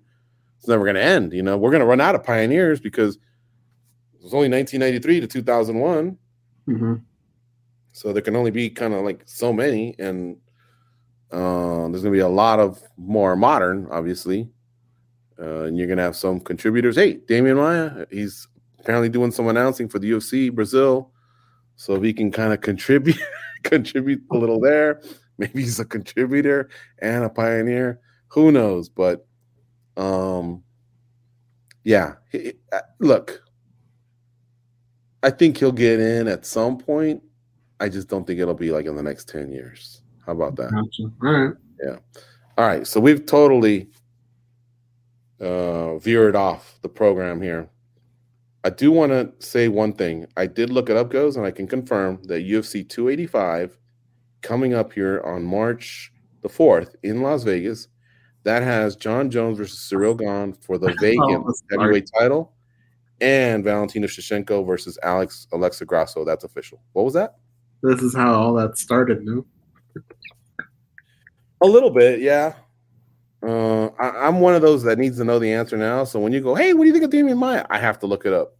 Speaker 3: it's never gonna end. You know, we're gonna run out of pioneers because it was only 1993 to 2001.
Speaker 4: Hmm
Speaker 3: So there can only be kind of like so many, and uh, there's gonna be a lot of more modern, obviously. Uh, and you're gonna have some contributors. Hey, Demian Maia, he's apparently doing some announcing for the UFC Brazil, so if he can kind of contribute, [laughs] contribute a little there. Maybe he's a contributor and a pioneer. Who knows? But um, yeah. uh, Look, I think he'll get in at some point I just don't think it'll be like in the next 10 years. How about that?
Speaker 4: Gotcha. All right.
Speaker 3: All right, so we've totally uh, veered off the program here. I do want to say one thing. I did look it up, goze, and I can confirm that UFC 285 coming up here on March the 4th in Las Vegas. That has Jon Jones versus Ciryl Gane for the [laughs] vacant
Speaker 4: that's
Speaker 3: heavyweight title, and Valentina Shevchenko versus Alex Alexa Grasso. That's official. What was that?
Speaker 4: This is how all that started, no?
Speaker 3: A little bit, yeah. Uh, I, I'm one of those that needs to know the answer now. So when you go, hey, what do you think of Demian Maia? I have to look it up.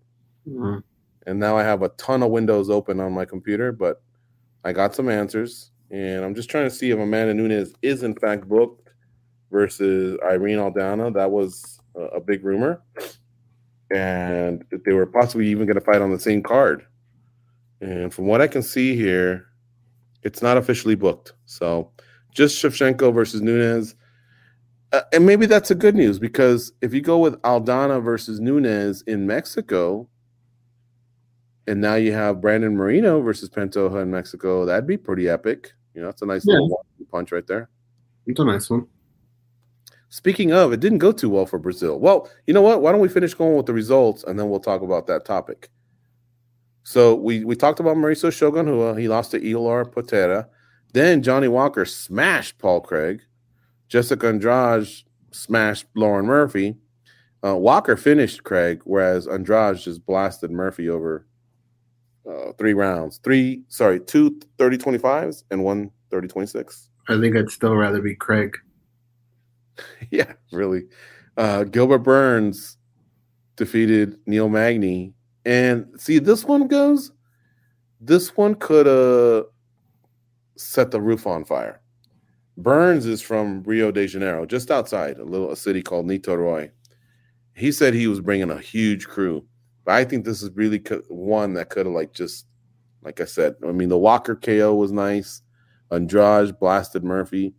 Speaker 4: Mm.
Speaker 3: And now I have a ton of windows open on my computer, but I got some answers. And I'm just trying to see if Amanda Nunes is in fact booked versus Irene Aldana. That was a, a big rumor. And they were possibly even going to fight on the same card. And from what I can see here, it's not officially booked. So just Shevchenko versus Nunes. Uh, and maybe that's a good news because if you go with Aldana versus Nunes in Mexico, and now you have Brandon Moreno versus Pantoja in Mexico, that'd be pretty epic. You know, that's a nice
Speaker 4: Yeah.
Speaker 3: little punch right there.
Speaker 4: It's a nice one.
Speaker 3: Speaking of, it didn't go too well for Brazil. Well, you know what? Why don't we finish going with the results and then we'll talk about that topic. So we we talked about Mauricio Shogun Rua. He lost to Ihor Potieria. Then Johnny Walker smashed Paul Craig. Jessica Andrade smashed Lauren Murphy. Uh, Walker finished Craig, whereas Andrade just blasted Murphy over uh, three rounds. Three, sorry, two 30 25s and one 30 26.
Speaker 4: I think I'd still rather be Craig. [laughs]
Speaker 3: yeah, really. Uh, Gilbert Burns defeated Neil Magny. And see, this one goze, this one could have set the roof on fire. Burns is from Rio de Janeiro, just outside a little a city called Niterói. He said he was bringing a huge crew, but I think this is really co- one that could have like just, like I said, I mean the Walker KO was nice. Andrade blasted Murphy.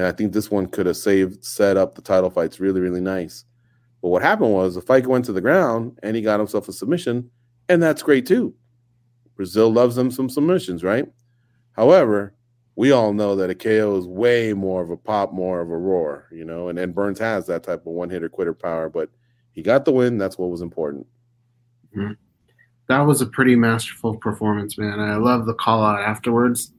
Speaker 3: And I think this one could have saved, set up the title fights really, really nice. But what happened was the fight went to the ground and he got himself a submission, and that's great too. Brazil loves them some submissions, right? However, we all know that a KO is way more of a pop, more of a roar, you know, and, and Burns has that type of one hitter quitter power, but he got the win. That's what was important. Mm-hmm.
Speaker 4: That was a pretty masterful performance, man. I love the call out afterwards.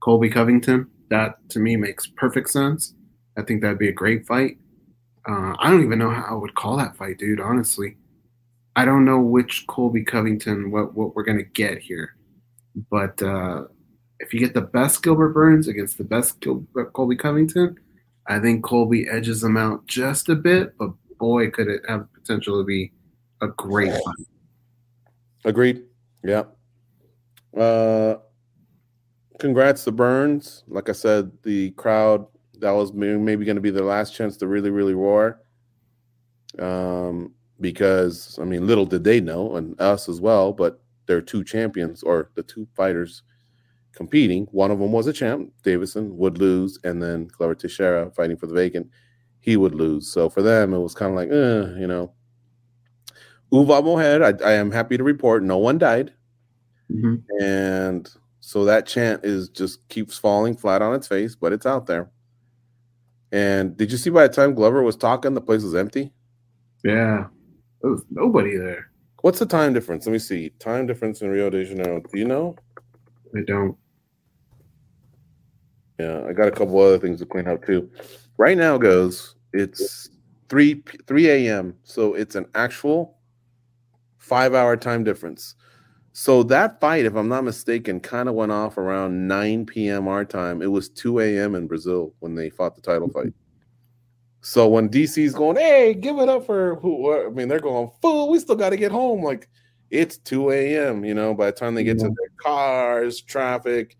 Speaker 4: Colby Covington. That to me makes perfect sense. I think that'd be a great fight. Uh, I don't even know how I would call that fight, dude. Honestly, I don't know which Colby Covington what what we're gonna get here, but uh, if you get the best Gilbert Burns against the best Gil- Colby Covington, I think Colby edges him out just a bit. But boy, could it have potential to be a great fight.
Speaker 3: Agreed. Yeah. Uh, congrats to Burns. Like I said, the crowd that was maybe going to be their last chance to really, really roar. Um, because I mean, little did they know, and us as well. But they're two champions, or the two fighters competing. One of them was a champ. Deiveson would lose, and then Glover Teixeira fighting for the vacant, he would lose. So for them, it was kind of like, eh, you know. Uva Mohed, I, I am happy to report no one died.
Speaker 4: Mhm.
Speaker 3: And so that chant is just keeps falling flat on its face, but it's out there. And did you see by the time Glover was talking, the place was empty?
Speaker 4: Yeah, there was nobody there.
Speaker 3: What's the time difference? Let me see. Time difference in Rio de Janeiro. Do you know?
Speaker 4: I don't.
Speaker 3: Yeah, I got a couple other things to clean up too. Right now goze it's three three a.m. So it's an actual five hour time difference. So that fight, if I'm not mistaken, kind of went off around 9 p.m. our time. It was 2 a.m. in Brazil when they fought the title fight. So when DC's going, hey, give it up for who? I mean, they're going, fool, we still got to get home. Like it's 2 a.m. You know, by the time they get to their cars, traffic,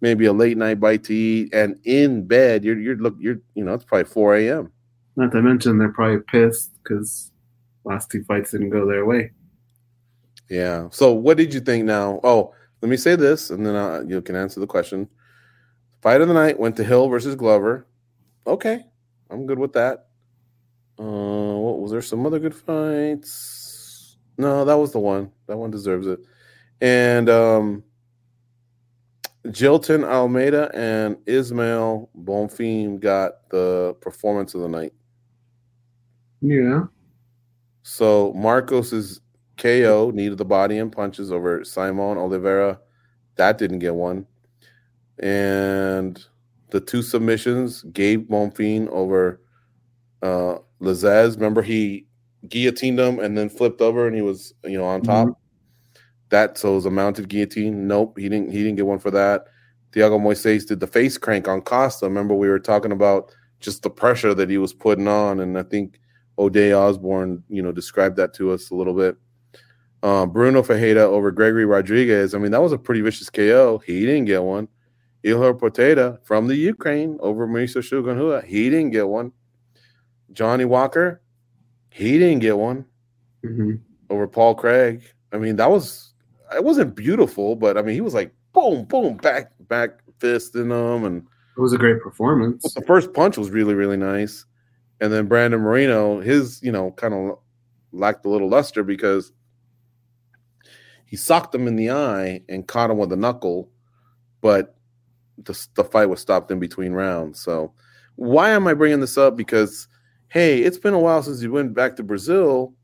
Speaker 3: maybe a late night bite to eat, and in bed, you're you're look, you're you know, it's probably 4 a.m.
Speaker 4: Not to mention they're probably pissed because last two fights didn't go their way.
Speaker 3: Yeah. So what did you think now? Oh, let me say this, and then uh, you can answer the question. Fight of the night went to Hill versus Glover. Okay, I'm good with that. Uh, what was there? Some other good fights? No, that was the one. That one deserves it. And um, Jailton Almeida and Ismael Bonfim got the performance of the night.
Speaker 4: Yeah.
Speaker 3: So Marcos's KO needed the body and punches over Simon Oliveira. That didn't get one. And the two submissions, Gabe Bonfim over uh Lazzez. Remember he guillotined him and then flipped over and he was, you know, on top. That so it was a mounted guillotine. Nope, he didn't he didn't get one for that. Thiago Moises did the face crank on Costa. Remember we were talking about just the pressure that he was putting on, and I think O'Day Osborne, you know, described that to us a little bit. Uh, Brunno Ferreira over Gregory Rodrigues. I mean, that was a pretty vicious KO. He didn't get one. Ihor Potieria from the Ukraine over Mauricio Shogun Rua. He didn't get one. Johnny Walker. He didn't get one
Speaker 4: hmm
Speaker 3: over Paul Craig. I mean, that was it wasn't beautiful, but I mean, he was like boom, boom, back back fist in them, and
Speaker 4: It was a great performance.
Speaker 3: the first punch was really really nice, and then Brandon Moreno, his you know kind of lacked a little luster because he socked him in the eye and caught him with a knuckle, but the the fight was stopped in between rounds. So why am I bringing this up? Because hey, it's been a while since you went back to Brazil.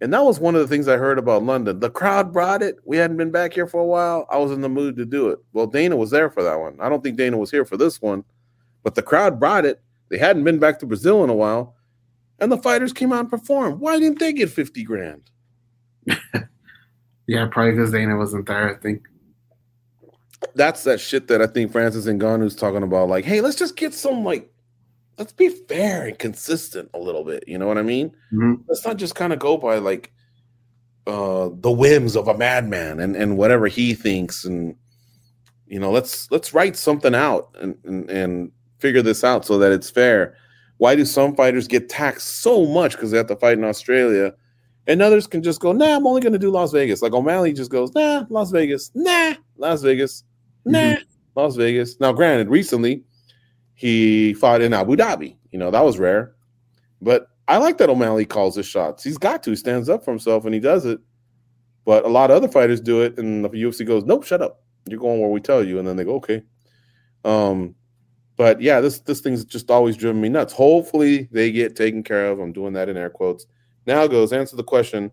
Speaker 3: And that was one of the things I heard about London. The crowd brought it. We hadn't been back here for a while. I was in the mood to do it. Well, Dana was there for that one. I don't think Dana was here for this one, but the crowd brought it. They hadn't been back to Brazil in a while, and the fighters came out and performed. Why didn't they get 50 grand? [laughs]
Speaker 4: Yeah, probably because Dana wasn't there. I think.
Speaker 3: That's that shit that I think Francis Ngannou's talking about. Like, hey, let's just get some, like, let's be fair and consistent a little bit. You know what I mean?
Speaker 4: Mhm.
Speaker 3: let's not just kind of go by like uh the whims of a madman and and whatever he thinks and you know let's let's write something out and and, and figure this out so that it's fair why do some fighters get taxed so much because they have to fight in australia and others can just go nah i'm only going to do las vegas like o'malley just goes nah las vegas nah las vegas nah las vegas now granted recently he fought in abu dhabi you know that was rare but I like that O'Malley calls his shots. He's got to. He stands up for himself and he does it. But a lot of other fighters do it, and the UFC goes, "Nope, shut up. You're going where we tell you." And then they go, "Okay." Um, but yeah, this this thing's just always driven me nuts. Hopefully, they get taken care of. I'm doing that in air quotes. Now goze answer the question: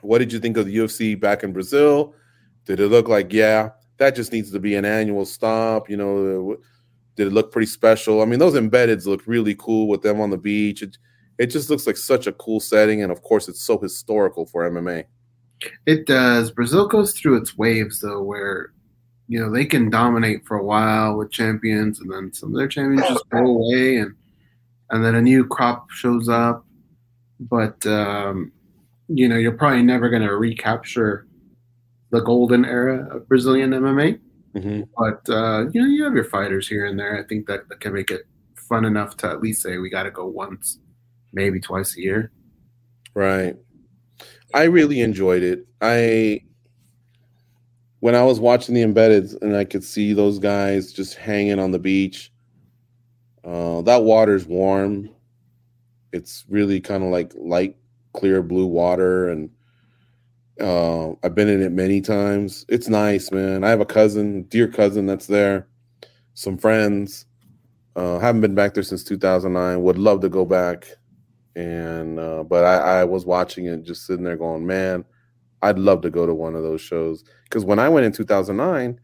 Speaker 3: What did you think of the UFC back in Brazil? Did it look like yeah, that just needs to be an annual stop? You know, did it look pretty special? I mean, those embeds look really cool with them on the beach. It, it just looks like such a cool setting, and of course, it's so historical for MMA.
Speaker 4: It does. Brazil goes through its waves though, where you know they can dominate for a while with champions, and then some of their champions just go away, and and then a new crop shows up. But um, you know, you're probably never going to recapture the golden era of Brazilian MMA.
Speaker 3: Mm-hmm.
Speaker 4: But uh, you know, you have your fighters here and there. I think that, that can make it fun enough to at least say we got to go once, maybe twice a year.
Speaker 3: Right. I really enjoyed it. I when I was watching the embedded and I could see those guys just hanging on the beach. Uh, that water's warm. It's really kind of like light, clear blue water, and uh, I've been in it many times. It's nice, man. I have a cousin, dear cousin, that's there. Some friends. Uh, haven't been back there since 2009. Would love to go back and uh, but I, I was watching it just sitting there going man i'd love to go to one of those shows because when i went in 2009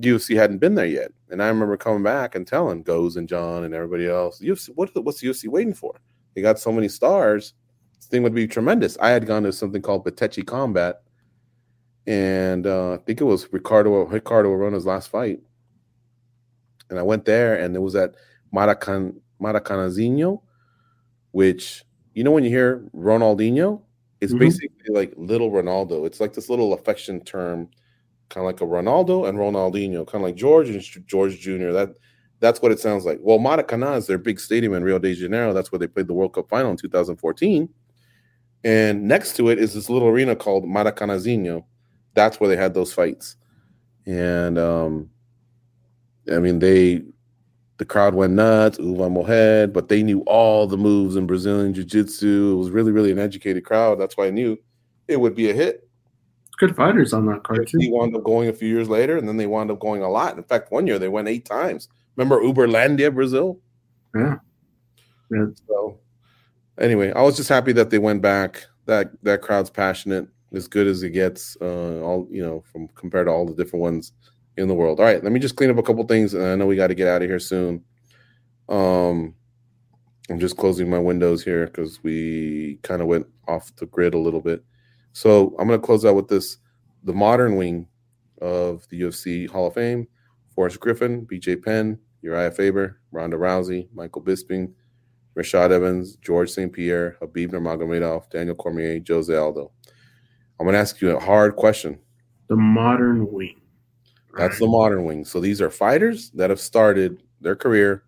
Speaker 3: ufc hadn't been there yet and i remember coming back and telling goze and john and everybody else ufc what, what's the ufc waiting for they got so many stars this thing would be tremendous i had gone to something called Bitetti combat and uh, i think it was ricardo ricardo arona's last fight and i went there and it was at maracan maracanazinho which you know when you hear Ronaldinho, it's
Speaker 4: Mhm.
Speaker 3: basically like little Ronaldo. It's like this little affection term, kind of like a Ronaldo and Ronaldinho, kind of like George and George Jr. That that's what it sounds like. Well, Maracanã is their big stadium in Rio de Janeiro. That's where they played the World Cup final in 2014. And next to it is this little arena called Maracanazinho. That's where they had those fights. And um I mean they the crowd went nuts, Uva Mohed, but they knew all the moves in Brazilian Jiu Jitsu. It was really, really an educated crowd. That's why I knew it would be a hit.
Speaker 4: good fighters on that card too.
Speaker 3: He wound up going a few years later, and then they wound up going a lot. In fact, one year they went eight times. Remember Uberlandia, Brazil?
Speaker 4: Yeah. Yeah.
Speaker 3: So anyway, I was just happy that they went back. That that crowd's passionate, as good as it gets. Uh, all you know, from compared to all the different ones in the world. All right, let me just clean up a couple things, and I know we got to get out of here soon. Um, I'm just closing my windows here because we kind of went off the grid a little bit. So I'm going to close out with this: the modern wing of the UFC Hall of Fame: Forrest Griffin, B.J. Penn, Uriah Faber, Ronda Rousey, Michael Bisping, Rashad Evans, George St. Pierre, Khabib Nurmagomedov, Daniel Cormier, Jose Aldo. I'm going to ask you a hard question.
Speaker 4: The modern wing.
Speaker 3: That's the modern wing. So these are fighters that have started their career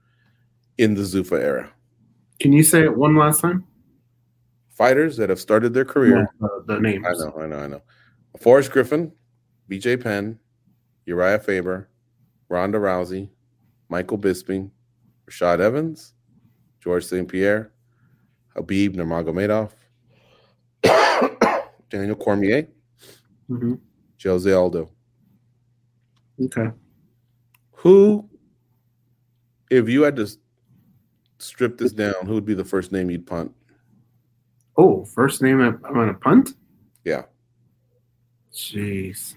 Speaker 3: in the Zuffa era.
Speaker 4: Can you say it one last time?
Speaker 3: Fighters that have started their career.
Speaker 4: The, the names.
Speaker 3: I know, I know, I know. Forrest Griffin, BJ Penn, Uriah Faber, Ronda Rousey, Michael Bisping, Rashad Evans, George St. Pierre, Khabib Nurmagomedov, [coughs] Daniel Cormier,
Speaker 4: hmm
Speaker 3: Jose Aldo.
Speaker 4: Okay.
Speaker 3: Who, if you had to strip this down, who would be the first name you'd punt?
Speaker 4: Oh, first name I'm on a punt.
Speaker 3: Yeah.
Speaker 4: Jeez.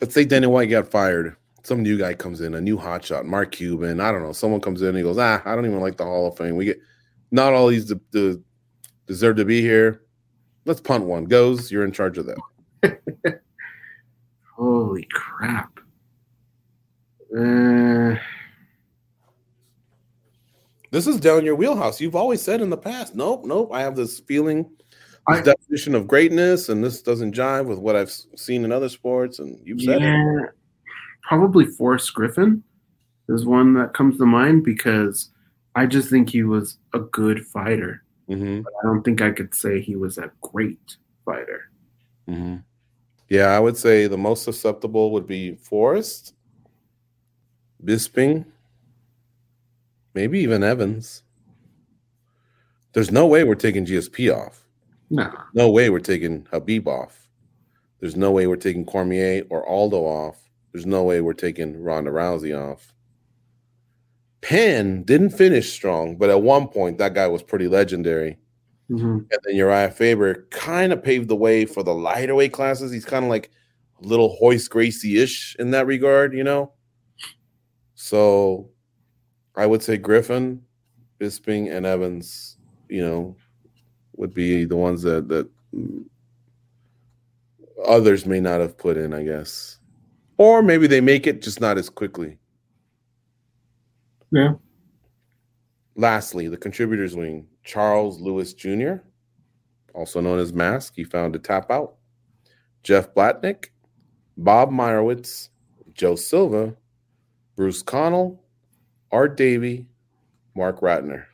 Speaker 3: Let's say Dana White got fired. Some new guy comes in, a new hotshot, Mark Cuban. I don't know. Someone comes in and he goes, ah, I don't even like the Hall of Fame. We get not all these de- de- deserve to be here. Let's punt one. Goes, you're in charge of that. [laughs]
Speaker 4: Holy crap. Uh,
Speaker 3: This is down your wheelhouse. You've always said in the past, nope, nope. I have this feeling, this
Speaker 4: I-
Speaker 3: definition of greatness, and this doesn't jive with what I've seen in other sports. And you've said it.
Speaker 4: Probably Forrest Griffin is one that comes to mind because I just think he was a good fighter.
Speaker 3: Mhm,
Speaker 4: I don't think I could say he was a great fighter.
Speaker 3: mhm. Yeah, I would say the most susceptible would be Forrest, Bisping, maybe even Evans. There's no way we're taking GSP off.
Speaker 4: No.
Speaker 3: No way we're taking Khabib off. There's no way we're taking Cormier or Aldo off. There's no way we're taking Ronda Rousey off. Penn didn't finish strong, but at one point that guy was pretty legendary.
Speaker 4: hmm
Speaker 3: And then Uriah Faber kind of paved the way for the lighter weight classes. He's kind of like a little Royce Gracie ish in that regard, you know? So I would say Griffin, Bisping, and Evans, you know, would be the ones that, that others may not have put in, I guess. Or maybe they make it just not as quickly.
Speaker 4: Yeah.
Speaker 3: Lastly, the contributors wing, Charles Lewis Jr., also known as Mask. He found a tap out. Jeff Blatnick, Bob Meyerowitz, Joe Silva, Bruce Connal, Art Davie, Marc Ratner.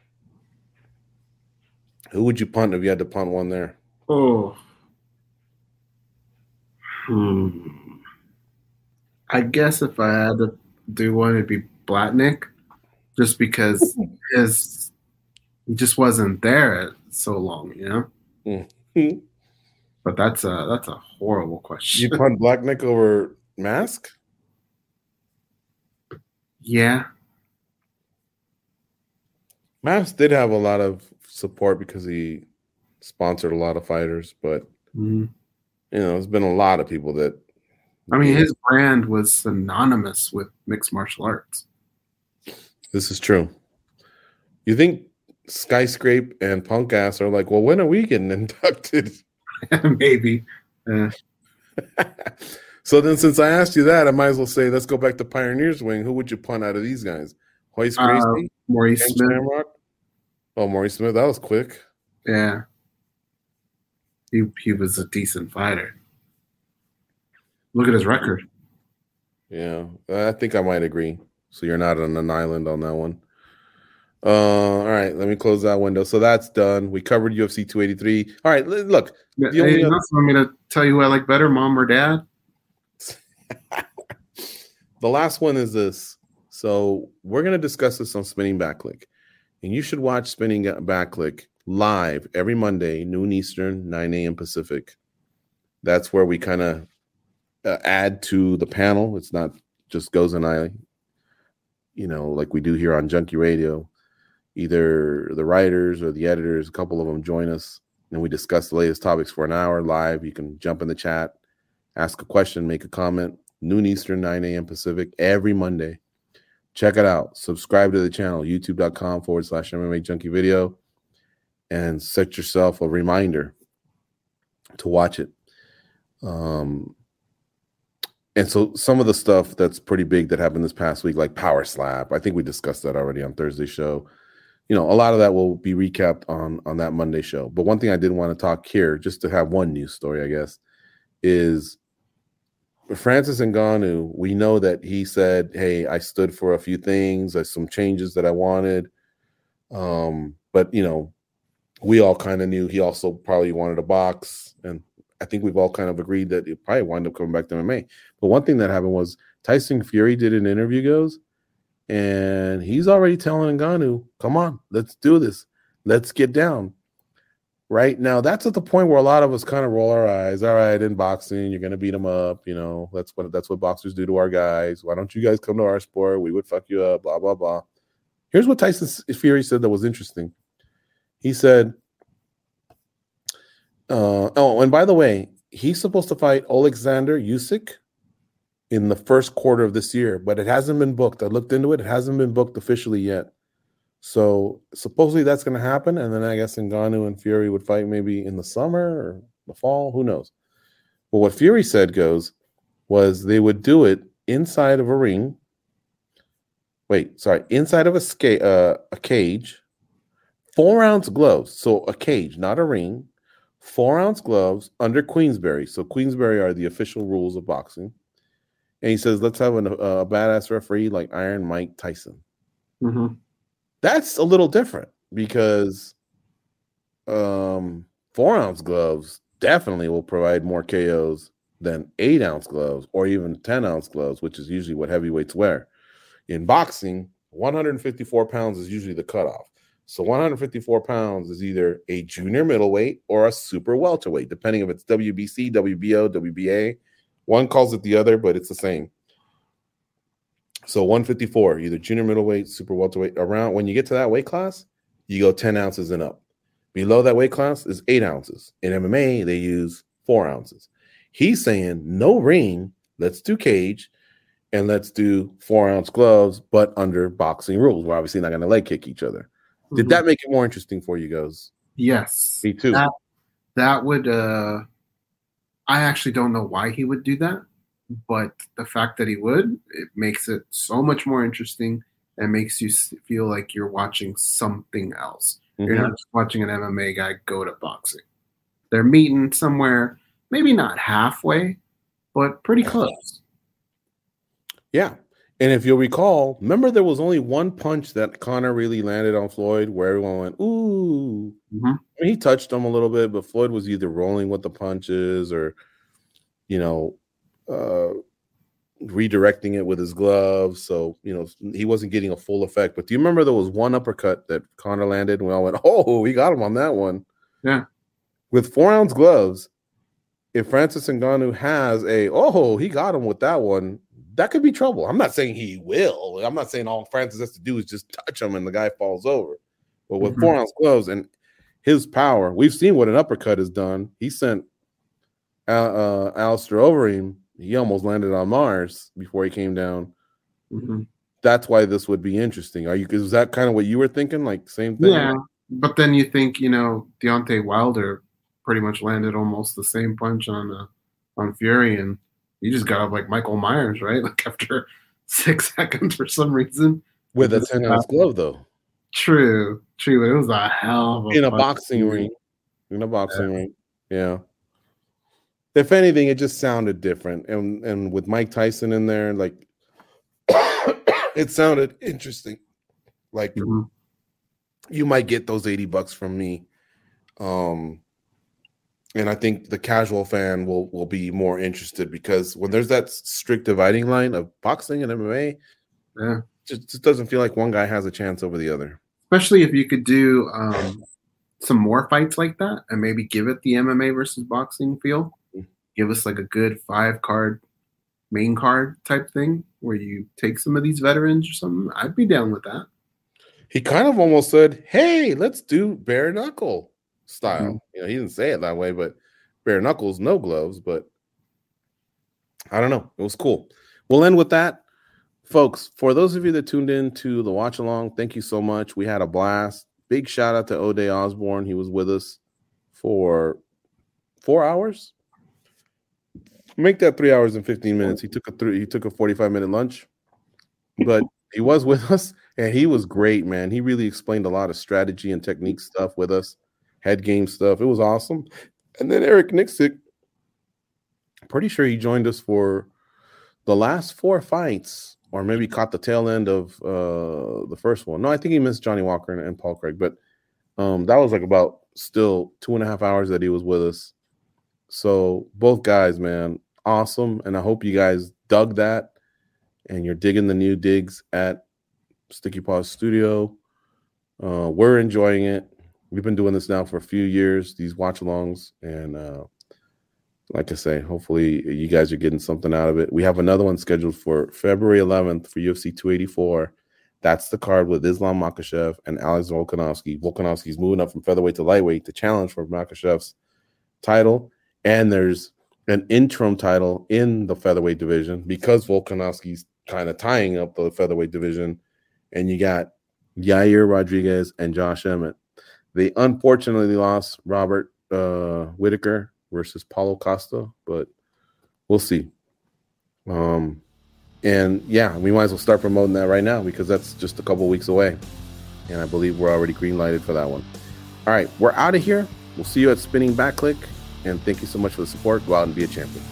Speaker 3: Who would you punt if you had to punt one there?
Speaker 4: Oh. Hmm. I guess if I had to do one, it'd be Blatnick, just because his he just wasn't there so long, you know.
Speaker 3: Mhm.
Speaker 4: But that's a that's a horrible question.
Speaker 3: You punt Blatnick over Mask?
Speaker 4: yeah,
Speaker 3: Mask did have a lot of support because he sponsored a lot of fighters, but
Speaker 4: Mhm.
Speaker 3: you know, there's been a lot of people that
Speaker 4: I mean his brand was synonymous with mixed martial arts.
Speaker 3: This is true. You think Skyskrape and Punk Ass are like, well, when are we getting [laughs] inducted? [laughs]
Speaker 4: Maybe. Uh, [laughs]
Speaker 3: so then, since I asked you that, I might as well say, let's go back to Pioneers Wing. Who would you punt out of these guys? Royce
Speaker 4: Uh,
Speaker 3: Gracie,
Speaker 4: Maurice
Speaker 3: Ken
Speaker 4: Smith.
Speaker 3: Shamrock? Oh, Maurice Smith. That was quick.
Speaker 4: Yeah. He he was a decent fighter. Look at his record.
Speaker 3: Yeah, I think I might agree. So you're not on an island on that one. Uh, all right, let me close that window. So that's done. We covered UFC 283. All right, look, The
Speaker 4: Hey, you
Speaker 3: other-
Speaker 4: also want me to tell you who I like better, mom or dad? [laughs]
Speaker 3: The last one is this. So we're going to discuss this on Spinning Back Click. And you should watch Spinning Back Click live every Monday, noon Eastern, 9 a.m. Pacific. That's where we kind of uh, add to the panel. It's not just Goze and I, you know, like we do here on Junkie Radio. Either the writers or the editors, a couple of them join us, and we discuss the latest topics for an hour live. You can jump in the chat, ask a question, make a comment. Noon Eastern, 9 a.m. Pacific, every Monday. Check it out. Subscribe to the channel, youtube.com forward slash MMA Junkie Video, and set yourself a reminder to watch it. Um, and so some of the stuff that's pretty big that happened this past week, like Power Slap, I think we discussed that already on Thursday show. You know, a lot of that will be recapped on on that Monday show. But one thing I did want to talk here, just to have one news story, I guess, is Francis Ngannou. We know that he said, "Hey, I stood for a few things, there's some changes that I wanted." Um, but you know, we all kind of knew he also probably wanted a box, and I think we've all kind of agreed that it probably wound up coming back to MMA. But one thing that happened was Tyson Fury did an interview Goze, and he's already telling Ngannou, "Come on, let's do this. Let's get down." Right now, that's at the point where a lot of us kind of roll our eyes. All right, in boxing, you're gonna beat them up. You know, that's what that's what boxers do to our guys. Why don't you guys come to our sport? We would fuck you up. Blah blah blah. Here's what Tyson Fury said that was interesting. He said, uh, "Oh, and by the way, he's supposed to fight Alexander Usyk in the first quarter of this year, but it hasn't been booked. I looked into it; it hasn't been booked officially yet. So supposedly that's going to happen, and then I guess Ngannou and Fury would fight maybe in the summer or the fall. Who knows? But what Fury said Goze was they would do it inside of a ring. Wait, sorry, inside of a uh, a cage, four ounce gloves. So a cage, not a ring. Four ounce gloves under Queensberry. So Queensberry are the official rules of boxing. And he says, let's have an, a badass referee like Iron Mike Tyson.
Speaker 4: Mm-hmm.
Speaker 3: That's a little different because um, four ounce gloves definitely will provide more KOs than eight ounce gloves or even 10 ounce gloves, which is usually what heavyweights wear. In boxing, 154 pounds is usually the cutoff. So 154 pounds is either a junior middleweight or a super welterweight, depending if it's WBC, WBO, WBA. One calls it the other, but it's the same. So 154, either junior middleweight, super welterweight. Around when you get to that weight class, you go 10 ounces and up. Below that weight class is eight ounces. In MMA, they use four ounces. He's saying no ring, let's do cage, and let's do four ounce gloves, but under boxing rules. We're obviously not going to leg kick each other. Did
Speaker 4: Mhm.
Speaker 3: that make it more interesting for you guys?
Speaker 4: Yes.
Speaker 3: Me too.
Speaker 4: That, that would uh I actually don't know why he would do that, but the fact that he would, it makes it so much more interesting and makes you feel like you're watching something else. You're
Speaker 3: Mhm.
Speaker 4: not just watching an MMA guy go to boxing. They're meeting somewhere, maybe not halfway, but pretty close.
Speaker 3: Yeah. And if you'll recall, remember there was only one punch that Conor really landed on Floyd where everyone went, ooh.
Speaker 4: Mhm.
Speaker 3: I mean, he touched him a little bit, but Floyd was either rolling with the punches or, you know, uh, redirecting it with his gloves. So, you know, he wasn't getting a full effect. But do you remember there was one uppercut that Conor landed and we all went, oh, he got him on that one?
Speaker 4: Yeah.
Speaker 3: With four ounce gloves, if Francis Ngannou has a, oh, he got him with that one, that could be trouble. I'm not saying he will. I'm not saying all Francis has to do is just touch him and the guy falls over. But with
Speaker 4: Mhm.
Speaker 3: four ounce gloves and his power, we've seen what an uppercut has done. He sent uh, uh, Alistair Overeem. He almost landed on Mars before he came down.
Speaker 4: Mhm.
Speaker 3: That's why this would be interesting. Are you? Is that kind of what you were thinking? Like same thing?
Speaker 4: Yeah. But then you think, you know, Deontay Wilder pretty much landed almost the same punch on uh, on Fury, and he just got up like Michael Myers, right? [laughs] Like after six [laughs] seconds for some reason.
Speaker 3: With a ten ounce glove though,
Speaker 4: True, true. It was a hell of a
Speaker 3: in a boxing ring. In a boxing ring. Yeah. If anything, it just sounded different, and and with Mike Tyson in there, like [coughs] it sounded interesting. Like
Speaker 4: Mhm.
Speaker 3: you might get those 80 bucks from me. Um and I think the casual fan will will be more interested because when there's that strict dividing line of boxing and MMA,
Speaker 4: Yeah.
Speaker 3: just, just doesn't feel like one guy has a chance over the other.
Speaker 4: Especially if you could do um, some more fights like that and maybe give it the MMA versus boxing feel. give us like a good five card main card type thing where you take some of these veterans or something, I'd be down with that.
Speaker 3: He kind of almost said, "Hey, let's do bare knuckle style."
Speaker 4: Mhm.
Speaker 3: You know, he didn't say it that way, but bare knuckles, no gloves. But I don't know. It was cool. We'll end with that, folks. For those of you that tuned in to the watch along, thank you so much. We had a blast. Big shout out to Ode Osbourne. He was with us for four hours. Make that three hours and fifteen minutes. He took a three. He took a forty-five minute lunch, but he was with [laughs] us and he was great, man. He really explained a lot of strategy and technique stuff with us, head game stuff. It was awesome. And then Eric Nicksick, pretty sure he joined us for the last four fights, or maybe caught the tail end of uh the first one. No, I think he missed Johnny Walker and, and Paul Craig, but um that was like about still two and a half hours that he was with us. So both guys, man, awesome. And I hope you guys dug that and you're digging the new digs at Sticky Paws Studio. Uh, we're enjoying it. We've been doing this now for a few years, these watch alongs. And uh, like I say, hopefully you guys are getting something out of it. We have another one scheduled for February 11th for UFC 284. That's the card with Islam Makhachev and Alex Volkanovski. Volkanovski's moving up from featherweight to lightweight to challenge for Makhachev's title. And there's an interim title in the featherweight division because Volkanovski's kind of tying up the featherweight division. And you got Yair Rodriguez and Josh Emmett. They unfortunately lost Robert uh, Whittaker versus Paulo Costa, but we'll see. Um, and yeah, we might as well start promoting that right now because that's just a couple weeks away. And I believe we're already green lighted for that one. All right, we're out of here. We'll see you at Spinning Back Click. And thank you so much for the support. Go out and be a champion.